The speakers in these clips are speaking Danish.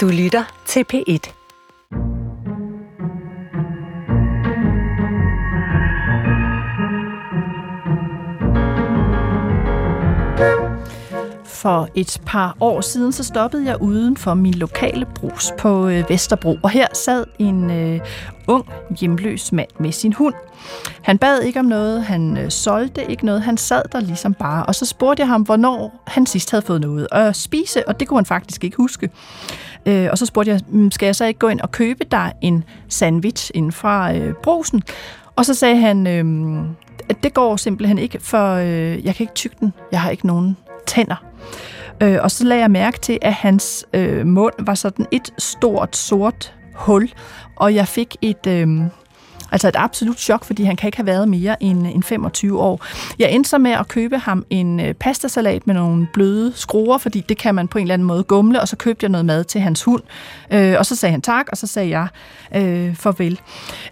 Du lytter til P1. For et par år siden, så stoppede jeg uden for min lokale brus på øh, Vesterbro, og her sad en øh, ung, hjemløs mand med sin hund. Han bad ikke om noget, han øh, solgte ikke noget, han sad der ligesom bare, og så spurgte jeg ham, hvornår han sidst havde fået noget at spise, og det kunne han faktisk ikke huske. Øh, og så spurgte jeg, mm, skal jeg så ikke gå ind og købe dig en sandwich inden fra øh, brosen? Og så sagde han, øh, at det går simpelthen ikke, for øh, jeg kan ikke tygge den, jeg har ikke nogen tænder. Øh, og så lagde jeg mærke til, at hans øh, mund var sådan et stort sort hul, og jeg fik et... Øh, Altså et absolut chok, fordi han kan ikke have været mere end, end 25 år. Jeg endte så med at købe ham en øh, pastasalat med nogle bløde skruer, fordi det kan man på en eller anden måde gumle, og så købte jeg noget mad til hans hund. Øh, og så sagde han tak, og så sagde jeg øh, farvel.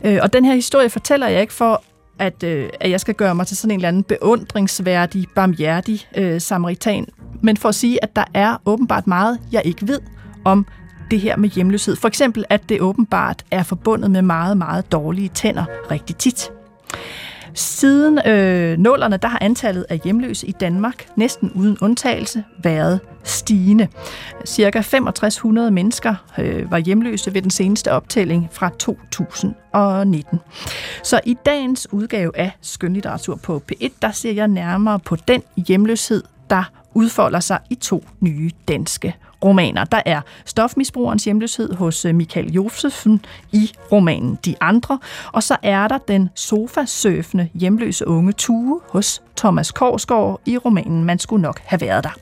Øh, og den her historie fortæller jeg ikke for at, øh, at jeg skal gøre mig til sådan en eller anden beundringsværdig, barmhjertig øh, samaritan, men for at sige, at der er åbenbart meget, jeg ikke ved om det her med hjemløshed. For eksempel, at det åbenbart er forbundet med meget, meget dårlige tænder rigtig tit. Siden øh, nullerne, der har antallet af hjemløse i Danmark næsten uden undtagelse været stigende. Cirka 6500 mennesker øh, var hjemløse ved den seneste optælling fra 2019. Så i dagens udgave af Skønlitteratur på P1, der ser jeg nærmere på den hjemløshed, der udfolder sig i to nye danske romaner. Der er stofmisbrugerens hjemløshed hos øh, Michael Josefsen i romanen De Andre, og så er der den sofasøfende hjemløse unge Tue hos Thomas Korsgaard i romanen Man skulle nok have været der.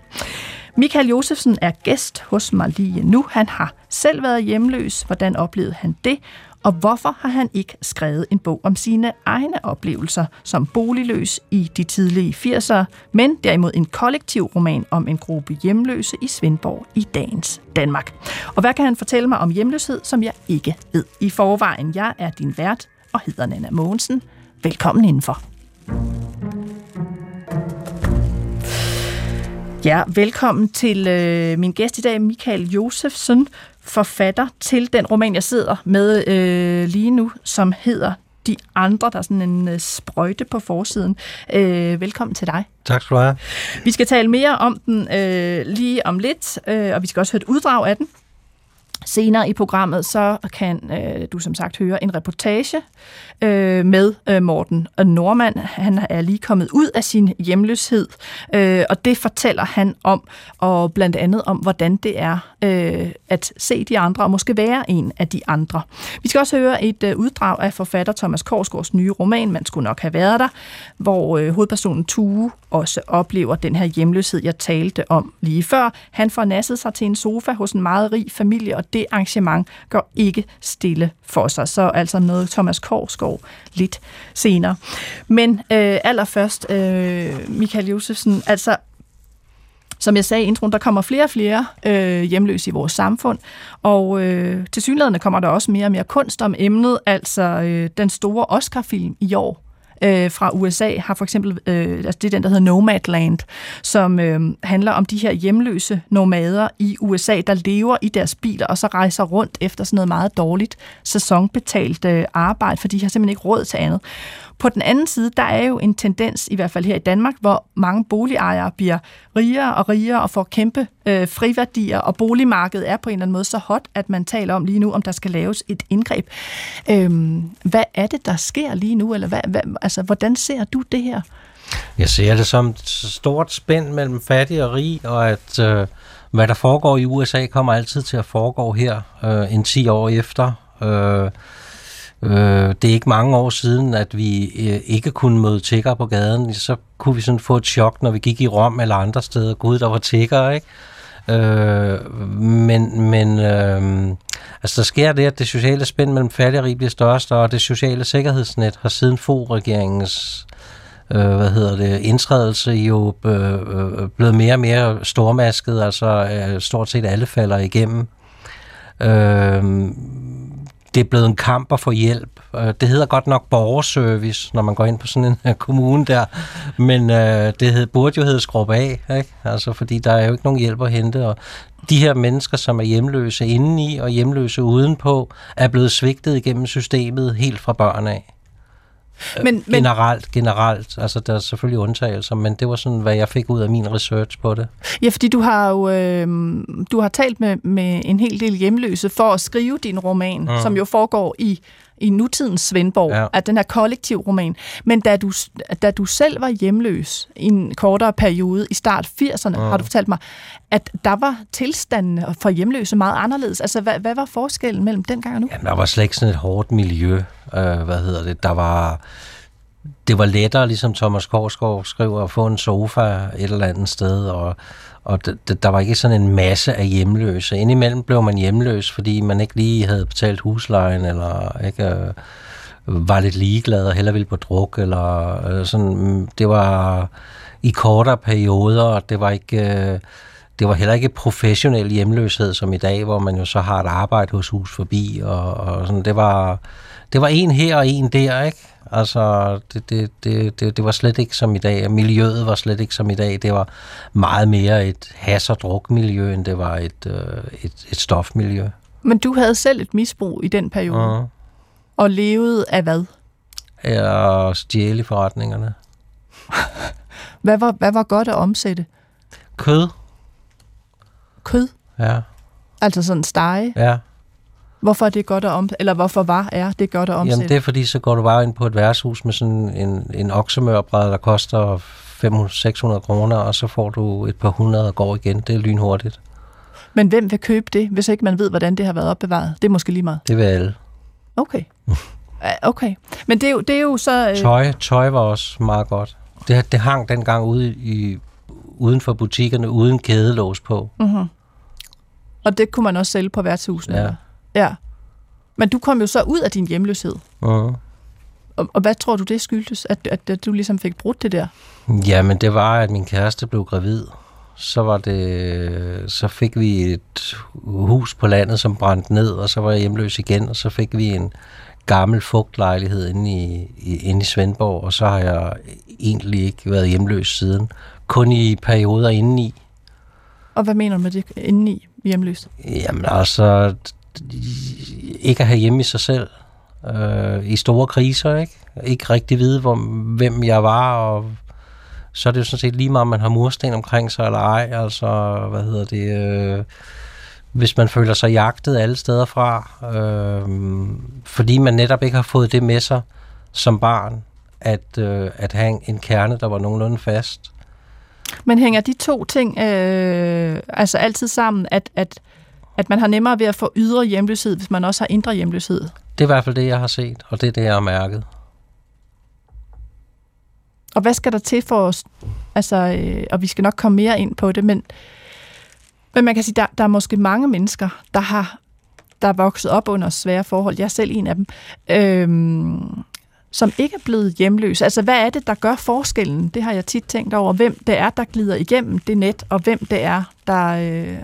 Michael Josefsen er gæst hos mig lige nu. Han har selv været hjemløs. Hvordan oplevede han det? Og hvorfor har han ikke skrevet en bog om sine egne oplevelser som boligløs i de tidlige 80'ere, men derimod en kollektiv roman om en gruppe hjemløse i Svendborg i dagens Danmark? Og hvad kan han fortælle mig om hjemløshed, som jeg ikke ved i forvejen? Jeg er din vært og hedder Nana Mogensen. Velkommen indenfor. Ja, velkommen til øh, min gæst i dag, Michael Josefsen, forfatter til den roman, jeg sidder med øh, lige nu, som hedder De Andre. Der er sådan en øh, sprøjte på forsiden. Øh, velkommen til dig. Tak skal du have. Vi skal tale mere om den øh, lige om lidt, øh, og vi skal også høre et uddrag af den. Senere i programmet, så kan øh, du som sagt høre en reportage øh, med øh, Morten Normand. Han er lige kommet ud af sin hjemløshed, øh, og det fortæller han om, og blandt andet om, hvordan det er øh, at se de andre, og måske være en af de andre. Vi skal også høre et øh, uddrag af forfatter Thomas Korsgaards nye roman, Man skulle nok have været der, hvor øh, hovedpersonen Tue også oplever den her hjemløshed, jeg talte om lige før. Han får nasset sig til en sofa hos en meget rig familie, og det arrangement går ikke stille for sig. Så altså noget Thomas Korsgaard lidt senere. Men øh, allerførst, øh, Michael Josefsen, altså som jeg sagde i introen, der kommer flere og flere øh, hjemløse i vores samfund, og øh, til synligheden kommer der også mere og mere kunst om emnet, altså øh, den store Oscar-film i år, øh, fra USA har for eksempel, øh, altså det er den, der hedder Nomadland, som øh, handler om de her hjemløse nomader i USA, der lever i deres biler og så rejser rundt efter sådan noget meget dårligt sæsonbetalt øh, arbejde, for de har simpelthen ikke råd til andet. På den anden side, der er jo en tendens, i hvert fald her i Danmark, hvor mange boligejere bliver rigere og rigere og får kæmpe øh, friværdier, og boligmarkedet er på en eller anden måde så hot, at man taler om lige nu, om der skal laves et indgreb. Øhm, hvad er det, der sker lige nu, eller hvad, hvad, altså, hvordan ser du det her? Jeg ser det som et stort spænd mellem fattig og rig, og at øh, hvad der foregår i USA kommer altid til at foregå her øh, en 10 år efter. Øh, Øh, det er ikke mange år siden, at vi øh, ikke kunne møde tigger på gaden. Så kunne vi sådan få et chok, når vi gik i Rom eller andre steder. Gud, der var tigger, ikke? Øh, men men øh, altså der sker det, at det sociale spænd mellem fattig og rig bliver større og det sociale sikkerhedsnet har siden få-regeringens øh, hvad hedder det, indtrædelse jo øh, øh, blevet mere og mere stormasket, altså øh, stort set alle falder igennem. Øh, det er blevet en kamp at få hjælp. Øh, det hedder godt nok borgerservice, når man går ind på sådan en øh, kommune der, men øh, det hed, burde jo hedde skrub af, ikke? Altså, fordi der er jo ikke nogen hjælp at hente, og de her mennesker, som er hjemløse indeni og hjemløse udenpå, er blevet svigtet igennem systemet helt fra børn af. Men, men, generelt, generelt. Altså, der er selvfølgelig undtagelser, men det var sådan, hvad jeg fik ud af min research på det. Ja, fordi du har jo øh, du har talt med, med en hel del hjemløse for at skrive din roman, mm. som jo foregår i i nutidens Svendborg, ja. at den her kollektiv roman. Men da du, da du selv var hjemløs i en kortere periode i start 80'erne, mm. har du fortalt mig, at der var tilstanden for hjemløse meget anderledes. Altså, hvad, hvad var forskellen mellem dengang og nu? Jamen, der var slet ikke sådan et hårdt miljø. Øh, hvad hedder det? Der var det var lettere, ligesom Thomas Korsgaard skriver, at få en sofa et eller andet sted, og, og d- der var ikke sådan en masse af hjemløse. Indimellem blev man hjemløs, fordi man ikke lige havde betalt huslejen, eller ikke øh, var lidt ligeglad og heller ville på druk, eller øh, sådan. Mm, det var i kortere perioder, og det var ikke... Øh, det var heller ikke professionel hjemløshed som i dag, hvor man jo så har et arbejde hos Hus Forbi, og, og sådan. Det var, det var en her og en der, ikke? Altså, det, det, det, det, det var slet ikke som i dag. Miljøet var slet ikke som i dag. Det var meget mere et has- og drukmiljø, end det var et, øh, et, et stofmiljø. Men du havde selv et misbrug i den periode. Uh. Og levede af hvad? At stjæle forretningerne. hvad, var, hvad var godt at omsætte? Kød. Kød? Ja. Altså sådan stege? Ja. Hvorfor er det godt at om, eller hvorfor var er det godt at omsætte? Jamen det er fordi, så går du bare ind på et værtshus med sådan en, en oksemørbræd, der koster 500-600 kroner, og så får du et par hundrede og går igen. Det er lynhurtigt. Men hvem vil købe det, hvis ikke man ved, hvordan det har været opbevaret? Det er måske lige meget. Det vil alle. Okay. Okay. Men det er jo, det er jo så... Øh... Tøj, tøj var også meget godt. Det, det hang dengang ude i, uden for butikkerne, uden kædelås på. Mm-hmm. Og det kunne man også sælge på værtshusene? Ja. Eller? Ja. Men du kom jo så ud af din hjemløshed. Uh-huh. Og, og hvad tror du, det skyldtes, at, at, at du ligesom fik brudt det der? Jamen, det var, at min kæreste blev gravid. Så var det, så fik vi et hus på landet, som brændte ned, og så var jeg hjemløs igen, og så fik vi en gammel fugtlejlighed inde i, i, inde i Svendborg, og så har jeg egentlig ikke været hjemløs siden. Kun i perioder indeni. Og hvad mener du med det indeni hjemløs? Jamen altså, ikke at have hjemme i sig selv øh, i store kriser, ikke? Ikke rigtig vide, hvor, hvem jeg var, og så er det jo sådan set lige meget, om man har mursten omkring sig eller ej. Altså, hvad hedder det... Øh, hvis man føler sig jagtet alle steder fra, øh, fordi man netop ikke har fået det med sig som barn, at, øh, at have en, en kerne, der var nogenlunde fast. Men hænger de to ting øh, altså altid sammen, at, at at man har nemmere ved at få ydre hjemløshed, hvis man også har indre hjemløshed. Det er i hvert fald det, jeg har set, og det er det, jeg har mærket. Og hvad skal der til for os? Altså, øh, og vi skal nok komme mere ind på det, men, men man kan sige, der, der er måske mange mennesker, der har der er vokset op under svære forhold. Jeg er selv en af dem. Øhm, som ikke er blevet hjemløse. Altså, hvad er det, der gør forskellen? Det har jeg tit tænkt over. Hvem det er, der glider igennem det net, og hvem det er, der, øh,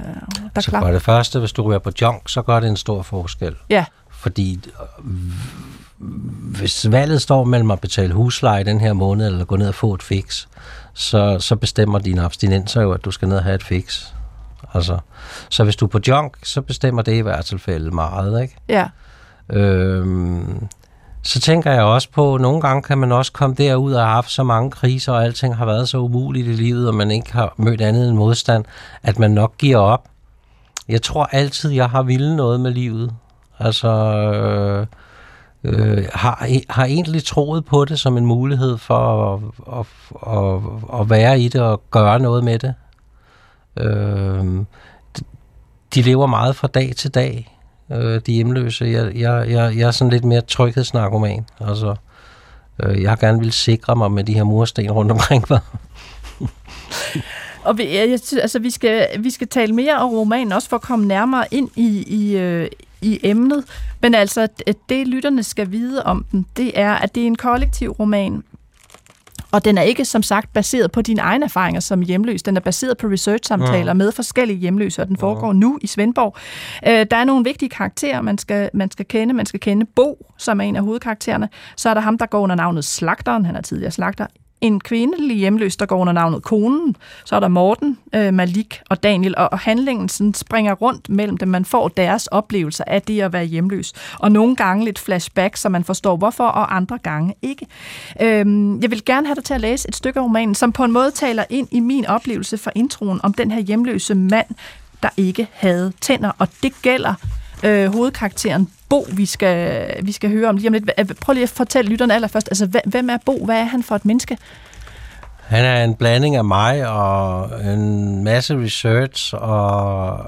der så gør det første, hvis du ryger på junk, så gør det en stor forskel. Ja. Fordi øh, hvis valget står mellem at betale husleje den her måned, eller gå ned og få et fix, så, så bestemmer dine abstinenser jo, at du skal ned og have et fix. Altså, så hvis du er på junk, så bestemmer det i hvert tilfælde meget, ikke? Ja. Øhm, så tænker jeg også på, at nogle gange kan man også komme derud og have haft så mange kriser, og alting har været så umuligt i livet, og man ikke har mødt andet end modstand, at man nok giver op. Jeg tror altid, jeg har ville noget med livet. Altså, øh, øh, har, har egentlig troet på det som en mulighed for at, at, at, at være i det og gøre noget med det. Øh, de lever meget fra dag til dag øh, de hjemløse. Jeg, jeg, jeg, jeg er sådan lidt mere tryghedsnarkoman. Altså, øh, jeg gerne vil sikre mig med de her mursten rundt omkring mig. Og vi, jeg, altså, vi, skal, vi skal tale mere om romanen, også for at komme nærmere ind i, i, øh, i emnet. Men altså, det lytterne skal vide om den, det er, at det er en kollektiv roman. Og den er ikke, som sagt, baseret på dine egne erfaringer som hjemløs. Den er baseret på research-samtaler mm. med forskellige hjemløse, og den foregår mm. nu i Svendborg. Øh, der er nogle vigtige karakterer, man skal, man skal kende. Man skal kende Bo, som er en af hovedkaraktererne. Så er der ham, der går under navnet Slagteren. Han er tidligere slagter en kvindelig hjemløs, der går under navnet Konen. Så er der Morten, øh, Malik og Daniel, og, og handlingen sådan springer rundt mellem dem. Man får deres oplevelser af det at være hjemløs. Og nogle gange lidt flashback, så man forstår hvorfor, og andre gange ikke. Øhm, jeg vil gerne have dig til at læse et stykke af romanen, som på en måde taler ind i min oplevelse fra introen om den her hjemløse mand, der ikke havde tænder. Og det gælder øh, hovedkarakteren Bo, vi skal, vi skal høre om lige om lidt. Prøv lige at fortælle lytterne allerførst, altså hvem er Bo? Hvad er han for et menneske? Han er en blanding af mig og en masse research og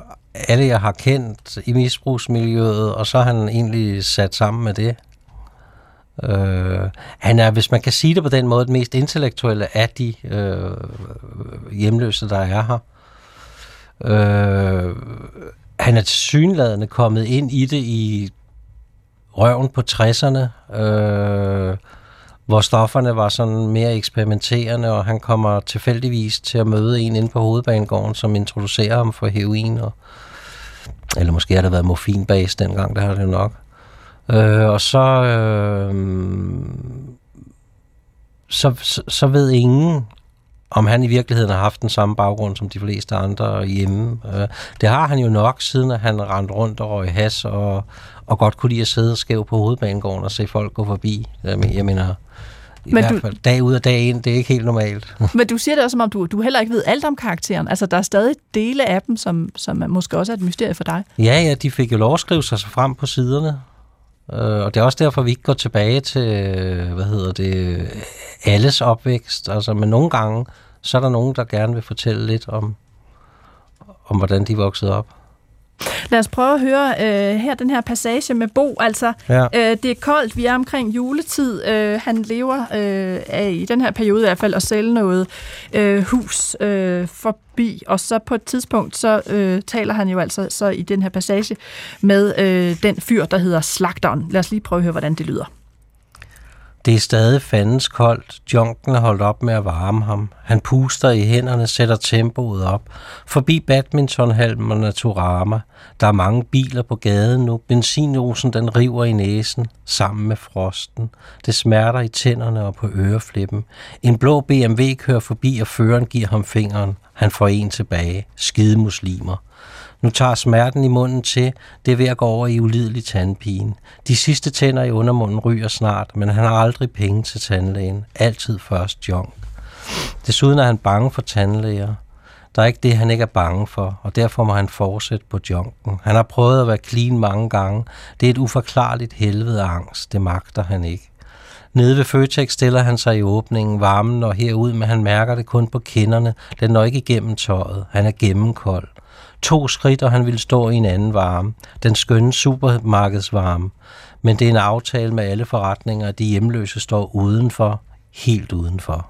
alle, jeg har kendt i misbrugsmiljøet, og så er han egentlig sat sammen med det. Øh, han er, hvis man kan sige det på den måde, den mest intellektuelle af de øh, hjemløse, der er her. Øh, han er tilsyneladende kommet ind i det i røven på 60'erne, øh, hvor stofferne var sådan mere eksperimenterende, og han kommer tilfældigvis til at møde en inde på hovedbanegården, som introducerer ham for heroin, og, eller måske har der været morfinbase dengang, der har det jo nok. Øh, og så, øh, så, så, så ved ingen, om han i virkeligheden har haft den samme baggrund som de fleste andre hjemme. Øh, det har han jo nok, siden at han rendte rundt og røg has, og, og godt kunne lide at sidde skæv på hovedbanegården og se folk gå forbi. Jeg mener, i men hvert du, fald dag ud og dag ind, det er ikke helt normalt. Men du siger det også, som om du, du heller ikke ved alt om karakteren. Altså, der er stadig dele af dem, som, som måske også er et mysterie for dig. Ja, ja, de fik jo lov at skrive sig frem på siderne. Uh, og det er også derfor, vi ikke går tilbage til, hvad hedder det, alles opvækst. Altså, men nogle gange, så er der nogen, der gerne vil fortælle lidt om, om hvordan de voksede op. Lad os prøve at høre øh, her den her passage med Bo. Altså, ja. øh, det er koldt, vi er omkring juletid. Øh, han lever øh, af, i den her periode i hvert fald at sælge noget øh, hus øh, forbi, og så på et tidspunkt, så øh, taler han jo altså så i den her passage med øh, den fyr, der hedder Slagteren. Lad os lige prøve at høre, hvordan det lyder. Det er stadig fandens koldt. Junken er holdt op med at varme ham. Han puster i hænderne, sætter tempoet op. Forbi badmintonhalmen og Naturama. Der er mange biler på gaden nu. Benzinrosen den river i næsen, sammen med frosten. Det smerter i tænderne og på øreflippen. En blå BMW kører forbi, og føreren giver ham fingeren. Han får en tilbage. Skide muslimer. Nu tager smerten i munden til, det er ved at gå over i ulidelig tandpine. De sidste tænder i undermunden ryger snart, men han har aldrig penge til tandlægen. Altid først junk. Desuden er han bange for tandlæger. Der er ikke det, han ikke er bange for, og derfor må han fortsætte på junken. Han har prøvet at være clean mange gange. Det er et uforklarligt helvede angst. Det magter han ikke. Nede ved Føtex stiller han sig i åbningen, varmen og herud, men han mærker det kun på kinderne. Den når ikke igennem tøjet. Han er gennemkold. To skridt, og han ville stå i en anden varme. Den skønne supermarkedsvarme. Men det er en aftale med alle forretninger, at de hjemløse står udenfor, helt udenfor.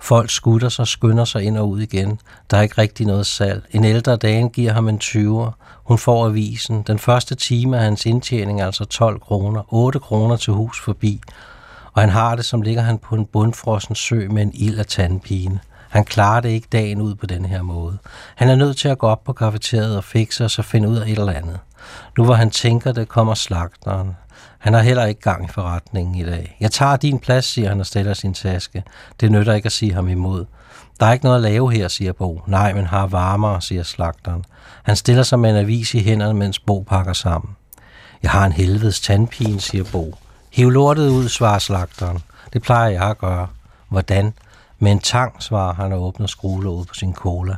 Folk skutter sig, skynder sig ind og ud igen. Der er ikke rigtig noget salg. En ældre dame giver ham en 20'er. Hun får avisen. Den første time af hans indtjening er altså 12 kroner. 8 kroner til hus forbi. Og han har det, som ligger han på en bundfrossen sø med en ild af tandpine. Han klarer det ikke dagen ud på den her måde. Han er nødt til at gå op på kafeteriet og fikse og så finde ud af et eller andet. Nu hvor han tænker det, kommer slagteren. Han har heller ikke gang i forretningen i dag. Jeg tager din plads, siger han og stiller sin taske. Det nytter ikke at sige ham imod. Der er ikke noget at lave her, siger Bo. Nej, men har varmere, siger slagteren. Han stiller sig med en avis i hænderne, mens Bo pakker sammen. Jeg har en helvedes tandpine, siger Bo. Hiv lortet ud, svarer slagteren. Det plejer jeg at gøre. Hvordan? Med en tang, svarer han og åbner skruelåget på sin cola.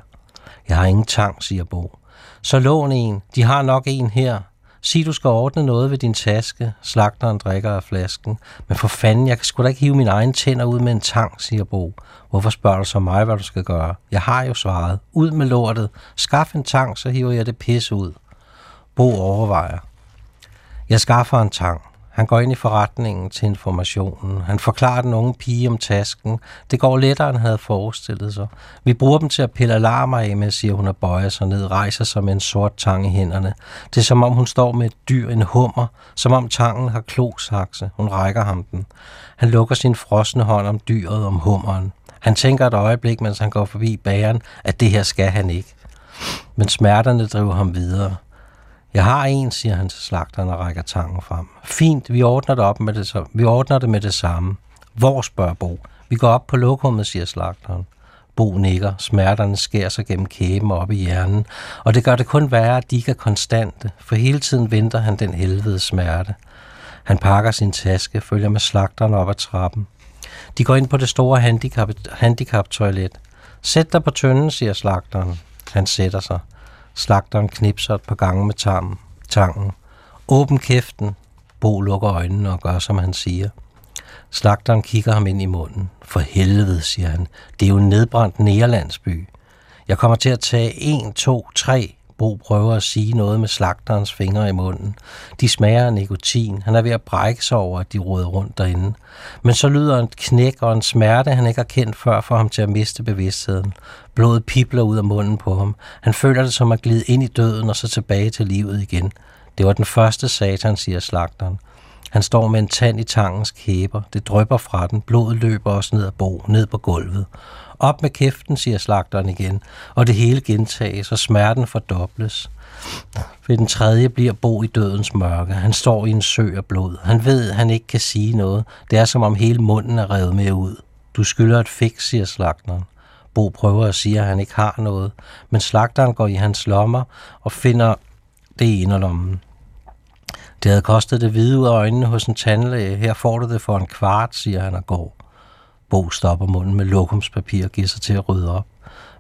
Jeg har ingen tang, siger Bo. Så lån en. De har nok en her. Sig, du skal ordne noget ved din taske. Slagteren drikker af flasken. Men for fanden, jeg kan sgu da ikke hive mine egne tænder ud med en tang, siger Bo. Hvorfor spørger du så mig, hvad du skal gøre? Jeg har jo svaret. Ud med lortet. Skaff en tang, så hiver jeg det pisse ud. Bo overvejer. Jeg skaffer en tang. Han går ind i forretningen til informationen. Han forklarer den unge pige om tasken. Det går lettere, end han havde forestillet sig. Vi bruger dem til at pille alarmer af med, siger hun og bøjer sig ned, rejser sig med en sort tang i hænderne. Det er som om hun står med et dyr, en hummer, som om tangen har klosakse. Hun rækker ham den. Han lukker sin frosne hånd om dyret, om hummeren. Han tænker et øjeblik, mens han går forbi bageren, at det her skal han ikke. Men smerterne driver ham videre. Jeg har en, siger han til slagteren og rækker tangen frem. Fint, vi ordner det, op med det, så. vi ordner det med det samme. Hvor, spørger Bo. Vi går op på lokummet, siger slagteren. Bo nikker, smerterne skærer sig gennem kæben op i hjernen, og det gør det kun værre, at de ikke er konstante, for hele tiden venter han den helvede smerte. Han pakker sin taske, følger med slagteren op ad trappen. De går ind på det store handicap, handicap-toilet. Sæt dig på tønden, siger slagteren. Han sætter sig. Slagteren knipser et par gange med tarmen, tangen. Åben kæften. Bo lukker øjnene og gør, som han siger. Slagteren kigger ham ind i munden. For helvede, siger han. Det er jo en nedbrændt nærlandsby. Jeg kommer til at tage en, to, tre. Bo prøver at sige noget med slagterens fingre i munden. De smager af nikotin. Han er ved at brække sig over, at de råder rundt derinde. Men så lyder en knæk og en smerte, han ikke har kendt før, for ham til at miste bevidstheden. Blodet pipler ud af munden på ham. Han føler det som at glide ind i døden og så tilbage til livet igen. Det var den første satan, siger slagteren. Han står med en tand i tangens kæber. Det drøber fra den. Blodet løber også ned ad bo, ned på gulvet. Op med kæften, siger slagteren igen, og det hele gentages, og smerten fordobles. Ved den tredje bliver Bo i dødens mørke. Han står i en sø af blod. Han ved, at han ikke kan sige noget. Det er som om hele munden er revet med ud. Du skylder et fix, siger slagteren. Bo prøver at sige, at han ikke har noget, men slagteren går i hans lommer og finder det i inderlommen. Det havde kostet det hvide ud af øjnene hos en tandlæge. Her får du det for en kvart, siger han og går. Bo stopper munden med lokumspapir og giver sig til at rydde op.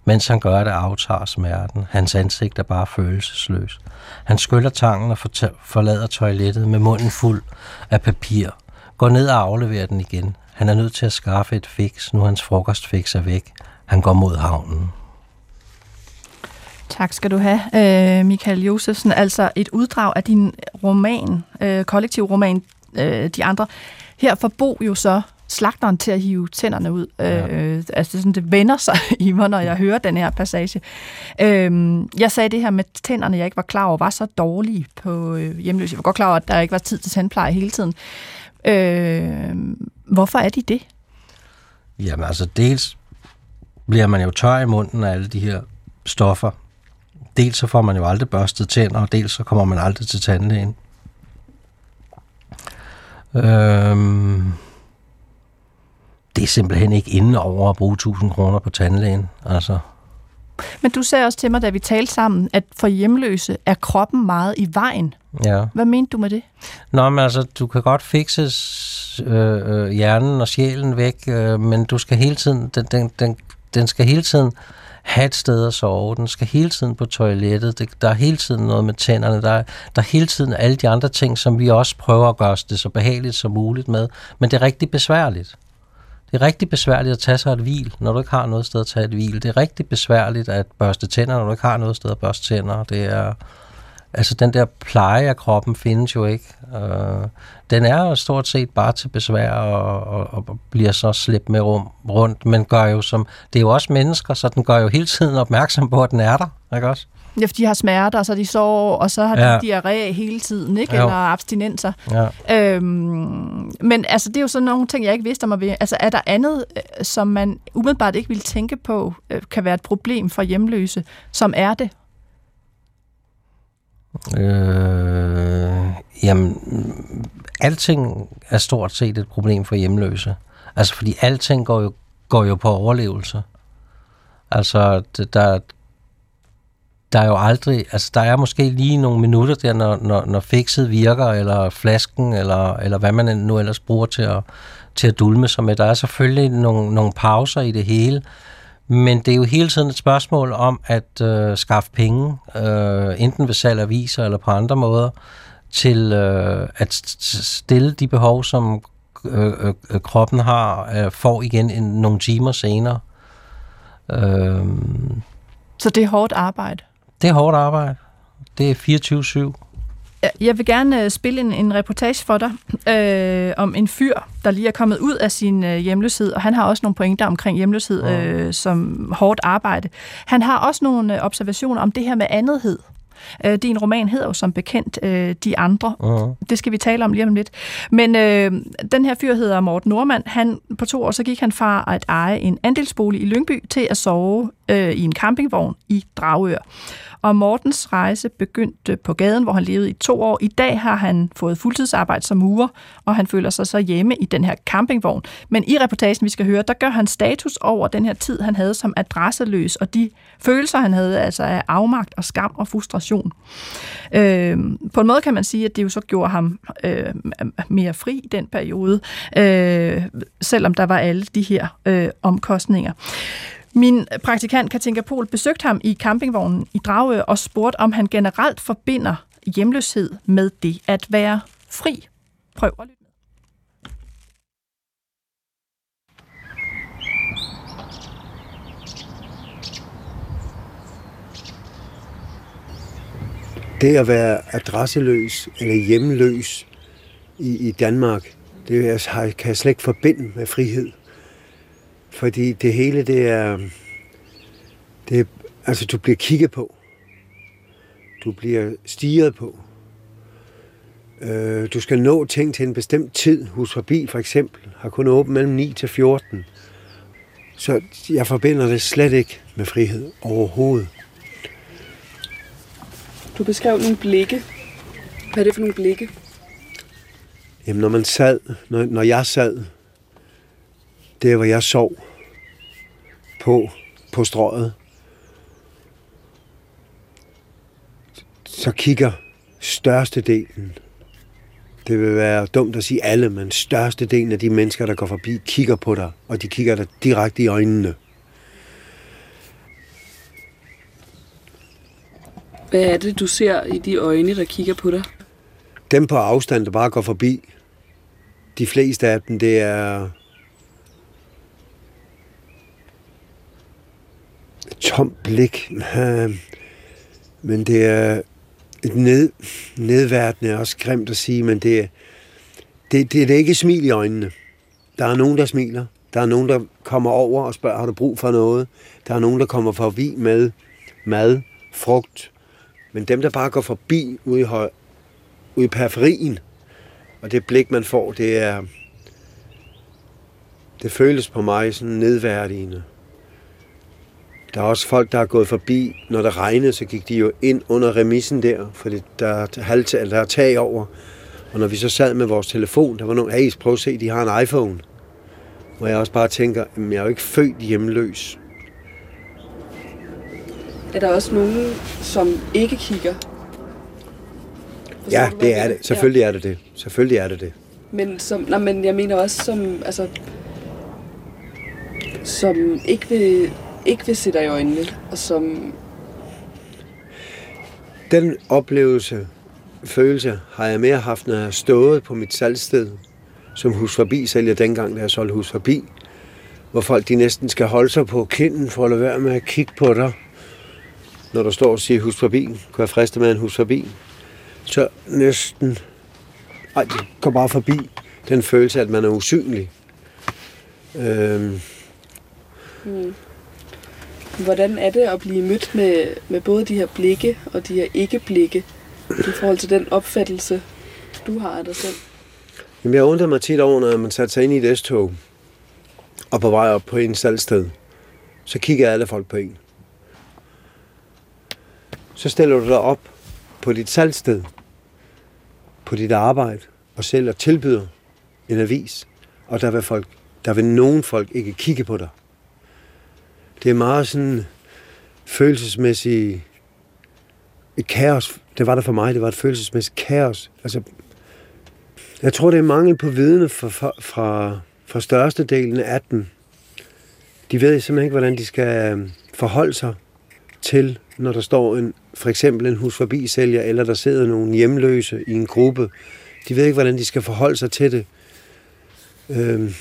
Mens han gør det, aftager smerten. Hans ansigt er bare følelsesløs. Han skyller tangen og forlader toilettet med munden fuld af papir. Går ned og afleverer den igen. Han er nødt til at skaffe et fix, nu hans frokostfix er væk. Han går mod havnen. Tak skal du have, øh, Michael Josefsen. Altså et uddrag af din roman, øh, kollektiv roman, øh, De Andre. Her får Bo jo så slagteren til at hive tænderne ud. Ja. Øh, altså det, sådan, det vender sig i mig, når jeg hører den her passage. Øh, jeg sagde det her med tænderne, jeg ikke var klar over, var så dårlige på øh, hjemløse. Jeg var godt klar over, at der ikke var tid til tandpleje hele tiden. Øh, hvorfor er de det? Jamen altså, dels bliver man jo tør i munden af alle de her stoffer. Dels så får man jo aldrig børstet tænder, og dels så kommer man aldrig til tandlægen. Øhm, er simpelthen ikke inde over at bruge 1000 kroner på tandlægen. Altså. Men du sagde også til mig, da vi talte sammen, at for hjemløse er kroppen meget i vejen. Ja. Hvad mente du med det? Nå, men altså, du kan godt fikse øh, øh, hjernen og sjælen væk, øh, men du skal hele tiden, den, den, den, den skal hele tiden have et sted at sove. Den skal hele tiden på toilettet. Det, der er hele tiden noget med tænderne. Der er, der er hele tiden alle de andre ting, som vi også prøver at gøre det så behageligt som muligt med. Men det er rigtig besværligt. Det er rigtig besværligt at tage sig et hvil, når du ikke har noget sted at tage et hvil. Det er rigtig besværligt at børste tænder, når du ikke har noget sted at børste tænder. Det er, altså den der pleje af kroppen findes jo ikke. Øh, den er jo stort set bare til besvær og, og, og bliver så slæbt med rum, rundt, men gør jo som, det er jo også mennesker, så den gør jo hele tiden opmærksom på, at den er der, ikke også? Ja, for de har smerter, så de sover, og så har de ja. diarré hele tiden, ikke? Jo. Eller abstinenser. Ja. Øhm, men altså, det er jo sådan nogle ting, jeg ikke vidste om. Altså, er der andet, øh, som man umiddelbart ikke vil tænke på, øh, kan være et problem for hjemløse, som er det? Øh, jamen, alting er stort set et problem for hjemløse. Altså, fordi alting går jo, går jo på overlevelse. Altså, der, der er jo aldrig, altså der er måske lige nogle minutter der, når, når, når fikset virker, eller flasken, eller, eller hvad man nu ellers bruger til at, til at dulme sig med. Der er selvfølgelig nogle, nogle pauser i det hele, men det er jo hele tiden et spørgsmål om at øh, skaffe penge, øh, enten ved salg af viser eller på andre måder, til øh, at stille de behov, som øh, øh, øh, kroppen har, øh, får igen en, nogle timer senere. Øh, så det er hårdt arbejde? Det er hårdt arbejde. Det er 24-7. Jeg vil gerne øh, spille en, en reportage for dig øh, om en fyr, der lige er kommet ud af sin øh, hjemløshed, og han har også nogle pointer omkring hjemløshed øh, som hårdt arbejde. Han har også nogle øh, observationer om det her med andethed. Øh, din roman hedder jo som bekendt øh, De Andre. Uh-huh. Det skal vi tale om lige om lidt. Men øh, den her fyr hedder Morten Normand. Han, på to år så gik han fra at eje en andelsbolig i Lyngby til at sove øh, i en campingvogn i Dragør. Og Mortens rejse begyndte på gaden, hvor han levede i to år. I dag har han fået fuldtidsarbejde som murer, og han føler sig så hjemme i den her campingvogn. Men i reportagen, vi skal høre, der gør han status over den her tid, han havde som adresseløs, og de følelser, han havde altså af afmagt og skam og frustration. Øh, på en måde kan man sige, at det jo så gjorde ham øh, mere fri i den periode, øh, selvom der var alle de her øh, omkostninger. Min praktikant Katinka Pol besøgte ham i campingvognen i Dragø og spurgte, om han generelt forbinder hjemløshed med det at være fri. Prøv at lytte med. Det at være adresseløs eller hjemløs i, i Danmark, det jeg, kan jeg slet ikke forbinde med frihed. Fordi det hele, det er, det er, altså du bliver kigget på. Du bliver stiget på. Øh, du skal nå ting til en bestemt tid. Hus forbi for eksempel har kun åbent mellem 9 til 14. Så jeg forbinder det slet ikke med frihed overhovedet. Du beskrev nogle blikke. Hvad er det for nogle blikke? Jamen, når man sad, når, når jeg sad, der hvor jeg sov, på, på strøget, så kigger størstedelen, det vil være dumt at sige alle, men størstedelen af de mennesker, der går forbi, kigger på dig, og de kigger dig direkte i øjnene. Hvad er det, du ser i de øjne, der kigger på dig? Dem på afstand, der bare går forbi. De fleste af dem, det er tomt blik. Øhm, men det er et ned, nedværdende også grimt at sige, men det er, det, det, det er ikke smil i øjnene. Der er nogen, der smiler. Der er nogen, der kommer over og spørger, har du brug for noget? Der er nogen, der kommer forbi med mad, frugt. Men dem, der bare går forbi ude i, høj, ude i periferien, og det blik, man får, det er... Det føles på mig sådan nedværdigende. Der er også folk, der er gået forbi. Når der regnede, så gik de jo ind under remissen der, for der er, halvt, der er tag over. Og når vi så sad med vores telefon, der var nogen, hey, prøv at se, de har en iPhone. Hvor jeg også bare tænker, jeg er jo ikke født hjemløs. Er der også nogen, som ikke kigger? Ja, det er det. Selvfølgelig er det det. Selvfølgelig er det det. Men, som, nej, men jeg mener også, som, altså, som ikke vil ikke vil se dig i øjnene, og som... Den oplevelse, følelse, har jeg mere haft, når jeg har stået på mit salgsted, som hus forbi sælger dengang, da jeg solgte hus forbi, hvor folk de næsten skal holde sig på kinden for at lade være med at kigge på dig, når du står og siger hus forbi. Kunne jeg friste med en hus forbi? Så næsten... Ej, det går bare forbi den følelse, at man er usynlig. Øhm. Mm. Hvordan er det at blive mødt med, med både de her blikke og de her ikke-blikke i forhold til den opfattelse, du har af dig selv? Jamen, jeg undrer mig tit over, når man satte sig ind i et S-tog og på vej op på en salgsted, så kigger alle folk på en. Så stiller du dig op på dit salgsted, på dit arbejde, og sælger tilbyder en avis, og der vil, folk, der vil nogen folk ikke kigge på dig det er meget sådan følelsesmæssigt et kaos. Det var der for mig, det var et følelsesmæssigt kaos. Altså, jeg tror, det er mangel på viden fra, fra, fra, fra størstedelen af dem. De ved simpelthen ikke, hvordan de skal øhm, forholde sig til, når der står en, for eksempel en hus forbi sælger, eller der sidder nogle hjemløse i en gruppe. De ved ikke, hvordan de skal forholde sig til det. Øhm,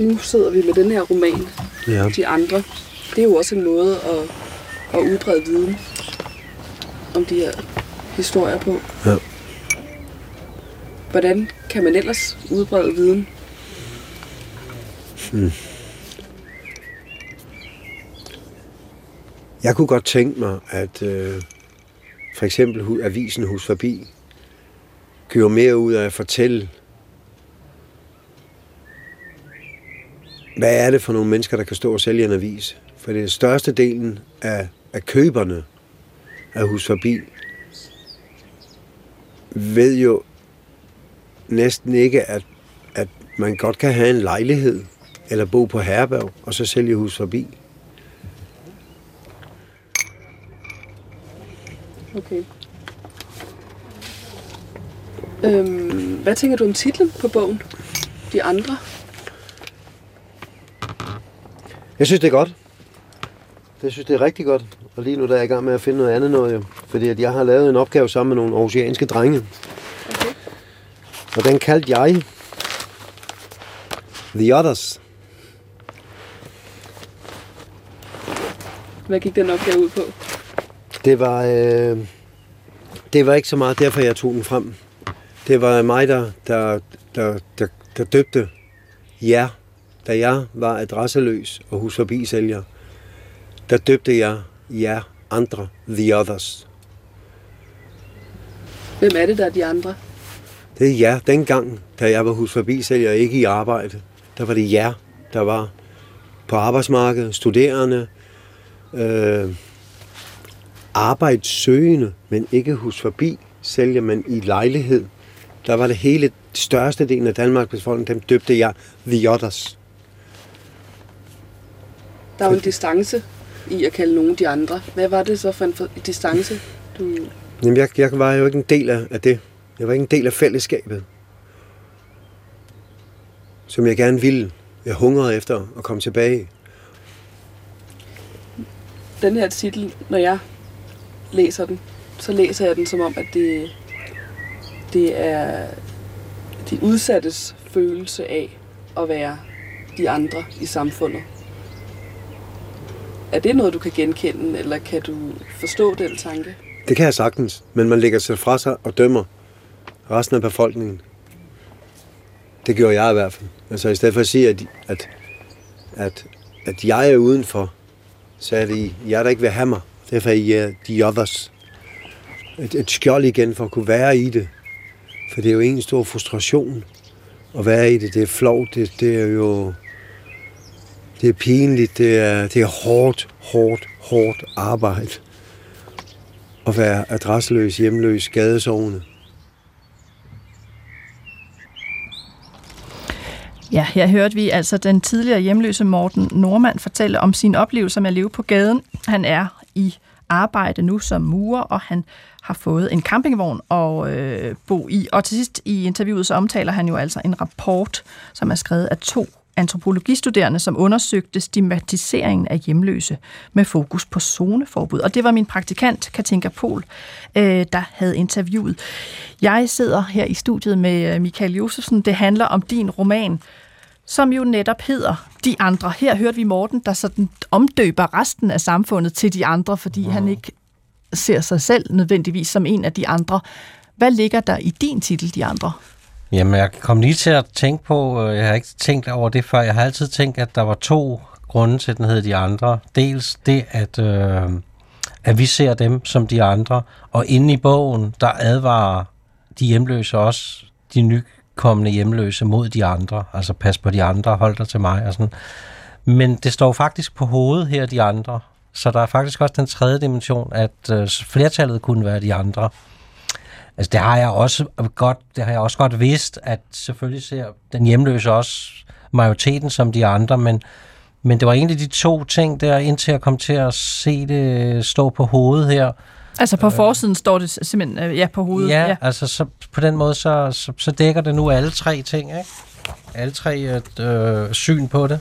nu sidder vi med den her roman, ja. De Andre. Det er jo også en måde at, at udbrede viden om de her historier på. Ja. Hvordan kan man ellers udbrede viden? Jeg kunne godt tænke mig, at øh, for eksempel avisen Hus Forbi gjorde mere ud af at fortælle, hvad er det for nogle mennesker, der kan stå og sælge en avis. For det er største delen af, af køberne af Hus Forbi ved jo næsten ikke, at, at man godt kan have en lejlighed eller bo på herberg, og så sælge Hus Forbi. Okay. Øhm, hvad tænker du om titlen på bogen? De andre? Jeg synes, det er godt. Jeg synes, det er rigtig godt. Og lige nu der er jeg i gang med at finde noget andet noget. Jo. Fordi at jeg har lavet en opgave sammen med nogle oceanske drenge. Okay. Og den kaldte jeg The Others. Hvad gik den opgave ud på? Det var, øh, det var ikke så meget derfor, jeg tog den frem. Det var mig, der, der, der, der, der døbte jer, da jeg var adresseløs og hus forbi sælger. Der døbte jeg jer andre, The Others. Hvem er det, der er de andre? Det er jer. Dengang, da jeg var hus forbi sælger, ikke i arbejde, der var det jer, der var på arbejdsmarkedet, studerende, øh, arbejdssøgende, men ikke hus forbi sælger, men i lejlighed. Der var det hele største del af Danmarks befolkning, dem døbte jeg The Others. Der er jo en distance i at kalde nogen de andre. Hvad var det så for en distance, du... Jamen, jeg, jeg var jo ikke en del af, af det. Jeg var ikke en del af fællesskabet. Som jeg gerne ville. Jeg hungrede efter at komme tilbage. Den her titel, når jeg læser den, så læser jeg den som om, at det, det er de udsattes følelse af at være de andre i samfundet. Er det noget, du kan genkende, eller kan du forstå den tanke? Det kan jeg sagtens, men man lægger sig fra sig og dømmer resten af befolkningen. Det gjorde jeg i hvert fald. Altså i stedet for at sige, at, at, at, at jeg er udenfor, så er det I, jeg der ikke vil have mig. Derfor er I er de others. Et, et skjold igen for at kunne være i det. For det er jo en stor frustration at være i det. Det er flovt, det, det er jo... Det er pinligt, det er, det er hårdt, hårdt, hårdt arbejde at være adresseløs, hjemløs, gadesovende. Ja, her hørte vi altså den tidligere hjemløse Morten Normand fortælle om sin oplevelse med at leve på gaden. Han er i arbejde nu som murer, og han har fået en campingvogn at øh, bo i. Og til sidst i interviewet så omtaler han jo altså en rapport, som er skrevet af to antropologistuderende, som undersøgte stigmatiseringen af hjemløse med fokus på zoneforbud. Og det var min praktikant, Katinka Pol, øh, der havde interviewet. Jeg sidder her i studiet med øh, Michael Josefsen. Det handler om din roman, som jo netop hedder De Andre. Her hørte vi Morten, der sådan omdøber resten af samfundet til De Andre, fordi han ikke ser sig selv nødvendigvis som en af de andre. Hvad ligger der i din titel, De Andre? Jamen, jeg kom lige til at tænke på, øh, jeg har ikke tænkt over det før, jeg har altid tænkt, at der var to grunde til, at den hed De Andre. Dels det, at, øh, at vi ser dem som de andre, og inde i bogen, der advarer de hjemløse også, de nykommende hjemløse mod de andre. Altså pas på de andre, hold dig til mig og sådan. Men det står faktisk på hovedet her, de andre. Så der er faktisk også den tredje dimension, at øh, flertallet kunne være de andre. Altså det har jeg også godt, det har jeg også godt vidst, at selvfølgelig ser den hjemløse også majoriteten som de andre, men, men det var egentlig de to ting der, indtil jeg kom til at se det stå på hovedet her. Altså på forsiden står det simpelthen øh, ja, på hovedet. Ja, ja. altså så, på den måde, så, så, så dækker det nu alle tre ting, ikke? Alle tre et øh, syn på det.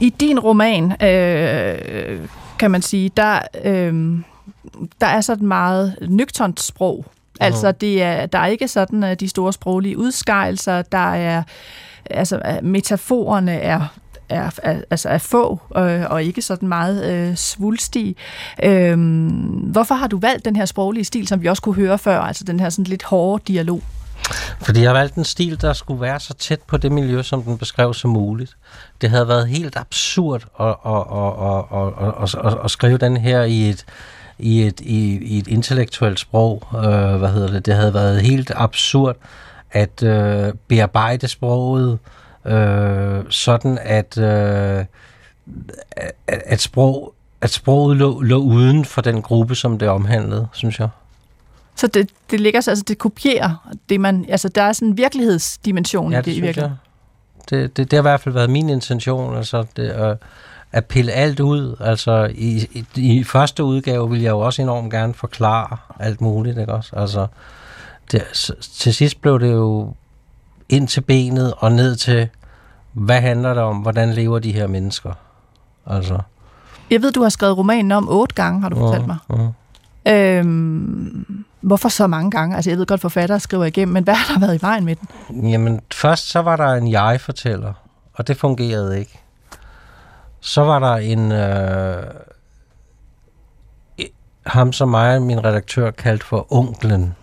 I din roman, øh, kan man sige, der, øh, der er sådan et meget nøgternt sprog. Altså, det er, der er ikke sådan uh, de store sproglige udskejelser, der er, altså, uh, metaforerne er, er, er, altså er få øh, og ikke sådan meget øh, svulstige. Øh, hvorfor har du valgt den her sproglige stil, som vi også kunne høre før, altså den her sådan lidt hårde dialog? Fordi jeg har valgt en stil, der skulle være så tæt på det miljø, som den beskrev som muligt. Det havde været helt absurd at, at, at, at, at, at, at skrive den her i et, i et, i, i et intellektuelt sprog. Øh, hvad hedder det? Det havde været helt absurd at øh, bearbejde sproget, øh, sådan at, øh, at, at, sprog, at sproget lå, lå uden for den gruppe, som det omhandlede, synes jeg. Så det, det ligger så, altså det kopierer det, man, altså der er sådan en virkelighedsdimension ja, det, det i virkeligheden. Det, det, det har i hvert fald været min intention, altså det, at, at pille alt ud. Altså i, i, i første udgave vil jeg jo også enormt gerne forklare alt muligt, ikke også? Altså, det, til sidst blev det jo ind til benet og ned til, hvad handler det om? Hvordan lever de her mennesker? Altså. Jeg ved, du har skrevet romanen om otte gange, har du fortalt mig. Uh, uh. Øhm, hvorfor så mange gange? Altså, jeg ved godt, forfatter skriver igennem, men hvad har der været i vejen med den? Jamen, først så var der en jeg-fortæller, og det fungerede ikke. Så var der en... Øh, ham som mig, min redaktør, kaldt for onklen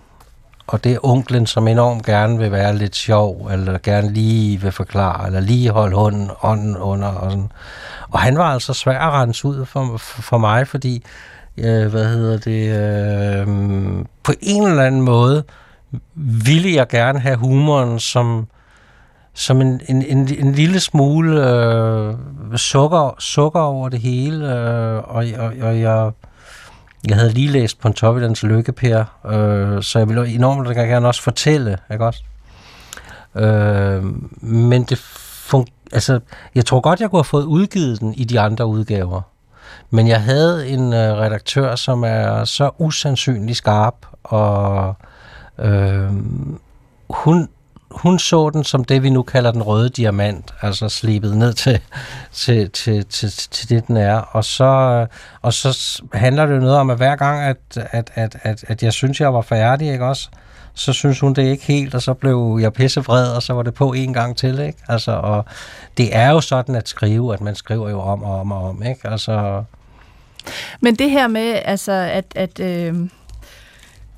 og det er onklen, som enormt gerne vil være lidt sjov, eller gerne lige vil forklare, eller lige holde hånden, hånden under. Og, sådan. og han var altså svær at rense ud for, for mig, fordi, øh, hvad hedder det, øh, på en eller anden måde ville jeg gerne have humoren som, som en, en, en, en lille smule øh, sukker, sukker over det hele, øh, og, og, og jeg jeg havde lige læst Pontoppidans Lykkepær, øh, så jeg ville enormt gerne også fortælle, ikke også? Øh, men det fun- altså, jeg tror godt, jeg kunne have fået udgivet den i de andre udgaver. Men jeg havde en øh, redaktør, som er så usandsynlig skarp, og øh, hun hun så den som det, vi nu kalder den røde diamant, altså slippet ned til, til, til, til, til det, den er. Og så, øh, og så handler det jo noget om, at hver gang, at, at, at, at, at jeg synes, jeg var færdig, ikke også? så synes hun det ikke helt, og så blev jeg pissevred, og så var det på en gang til, ikke? Altså, og det er jo sådan at skrive, at man skriver jo om og om og om, ikke? Altså... Men det her med, altså, at, at øh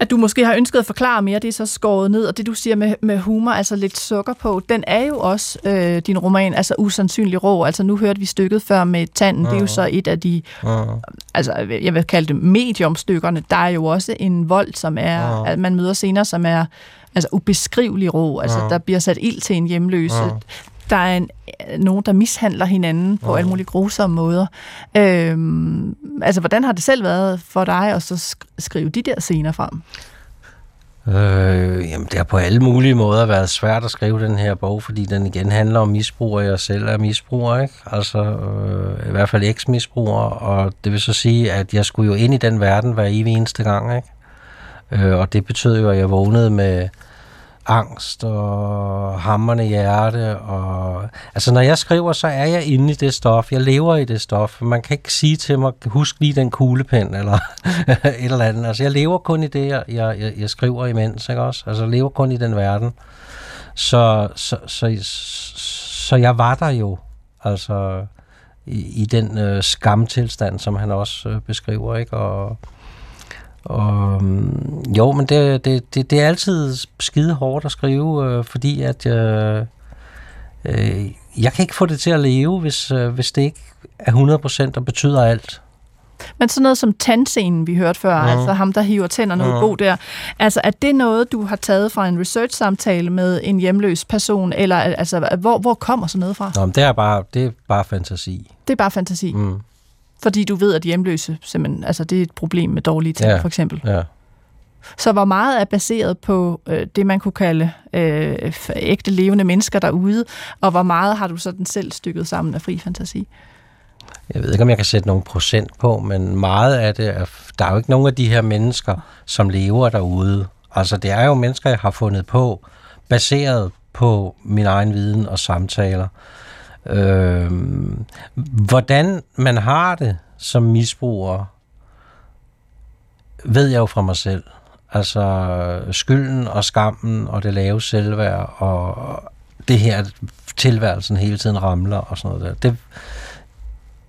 at du måske har ønsket at forklare mere, det er så skåret ned, og det du siger med, med humor, altså lidt sukker på, den er jo også, øh, din roman, altså usandsynlig rå. Altså nu hørte vi stykket før med tanden, det er jo så et af de, altså jeg vil kalde det mediumstykkerne. Der er jo også en vold, som er, at man møder senere, som er altså ubeskrivelig rå. Altså der bliver sat ild til en hjemløs der er en, nogen, der mishandler hinanden på alle mulige grusomme måder. Øhm, altså, hvordan har det selv været for dig at så skrive de der scener frem? Øh, jamen, det har på alle mulige måder været svært at skrive den her bog, fordi den igen handler om misbrug, og jeg selv er misbruger, ikke? Altså, øh, i hvert fald eks-misbruger, og det vil så sige, at jeg skulle jo ind i den verden hver evig eneste gang, ikke? Øh, og det betød jo, at jeg vågnede med angst og hammerne hjerte. Og, altså, når jeg skriver, så er jeg inde i det stof. Jeg lever i det stof. Man kan ikke sige til mig, husk lige den kuglepen, eller et eller andet. Altså, jeg lever kun i det, jeg, jeg, jeg skriver imens, ikke også? Altså, jeg lever kun i den verden. Så, så, så, så, så jeg var der jo, altså, i, i den øh, skamtilstand, som han også øh, beskriver, ikke? Og, og, øhm, jo, men det, det, det, det er altid skide hårdt at skrive, øh, fordi at øh, øh, jeg kan ikke få det til at leve, hvis, øh, hvis det ikke er 100% og betyder alt. Men sådan noget som tandscenen, vi hørte før, mm. altså ham, der hiver tænderne mm. ud god der, altså er det noget, du har taget fra en research-samtale med en hjemløs person, eller altså, hvor, hvor kommer sådan noget fra? Nå, men det er bare, det er bare fantasi. Det er bare fantasi? Mm. Fordi du ved, at hjemløse simpelthen, altså det er et problem med dårlige tænder, ja, for eksempel. Ja. Så hvor meget er baseret på øh, det, man kunne kalde øh, ægte levende mennesker derude, og hvor meget har du sådan selv stykket sammen af fri fantasi? Jeg ved ikke, om jeg kan sætte nogle procent på, men meget af det, er, der er jo ikke nogen af de her mennesker, som lever derude. Altså, det er jo mennesker, jeg har fundet på, baseret på min egen viden og samtaler. Øh, hvordan man har det som misbruger, ved jeg jo fra mig selv. Altså skylden og skammen og det lave selvværd og det her, tilværelsen hele tiden ramler og sådan noget der. Det,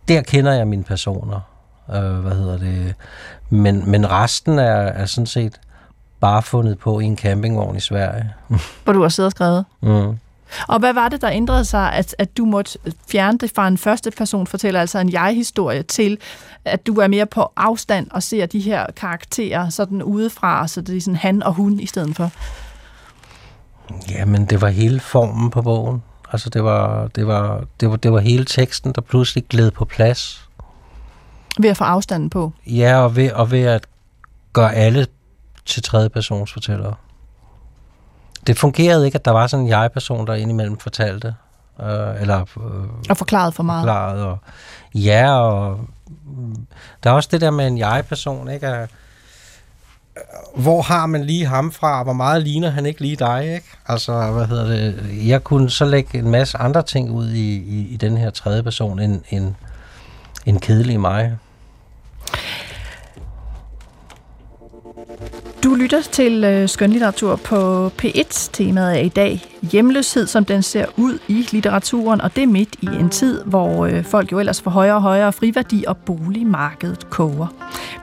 der kender jeg mine personer. Øh, hvad hedder det? Men, men resten er, er sådan set bare fundet på i en campingvogn i Sverige. Hvor du har siddet og skrevet. Mm. Og hvad var det, der ændrede sig, at, at du måtte fjerne det fra en første person fortæller, altså en jeg-historie, til at du er mere på afstand og ser de her karakterer sådan udefra, så det er sådan han og hun i stedet for? Jamen, det var hele formen på bogen. Altså, det var, det var, det var, det var hele teksten, der pludselig gled på plads. Ved at få afstanden på? Ja, og ved, og ved at gøre alle til tredje persons fortællere. Det fungerede ikke, at der var sådan en jeg-person, der indimellem fortalte. Øh, eller, øh, og forklaret for meget. Forklaret, og, ja, og mm, der er også det der med en jeg-person, ikke? At, hvor har man lige ham fra, hvor meget ligner han ikke lige dig, ikke? Altså, hvad hedder det? Jeg kunne så lægge en masse andre ting ud i, i, i den her tredje person, end, end, end kedelig mig. Du lytter til øh, skønlitteratur på P1. Temaet er i dag hjemløshed, som den ser ud i litteraturen, og det er midt i en tid, hvor øh, folk jo ellers får højere og højere friværdi, og boligmarkedet koger.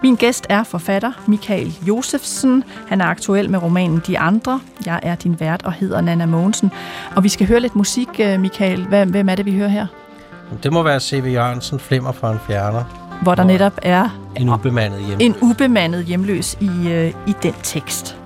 Min gæst er forfatter Michael Josefsen. Han er aktuel med romanen De Andre. Jeg er din vært og hedder Nana Mogensen. Og vi skal høre lidt musik, øh, Michael. Hvem er det, vi hører her? Det må være C.V. Jørgensen, Flimmer for en fjerner hvor der netop er en ubemandet hjemløs, en ubemandet hjemløs i, øh, i den tekst.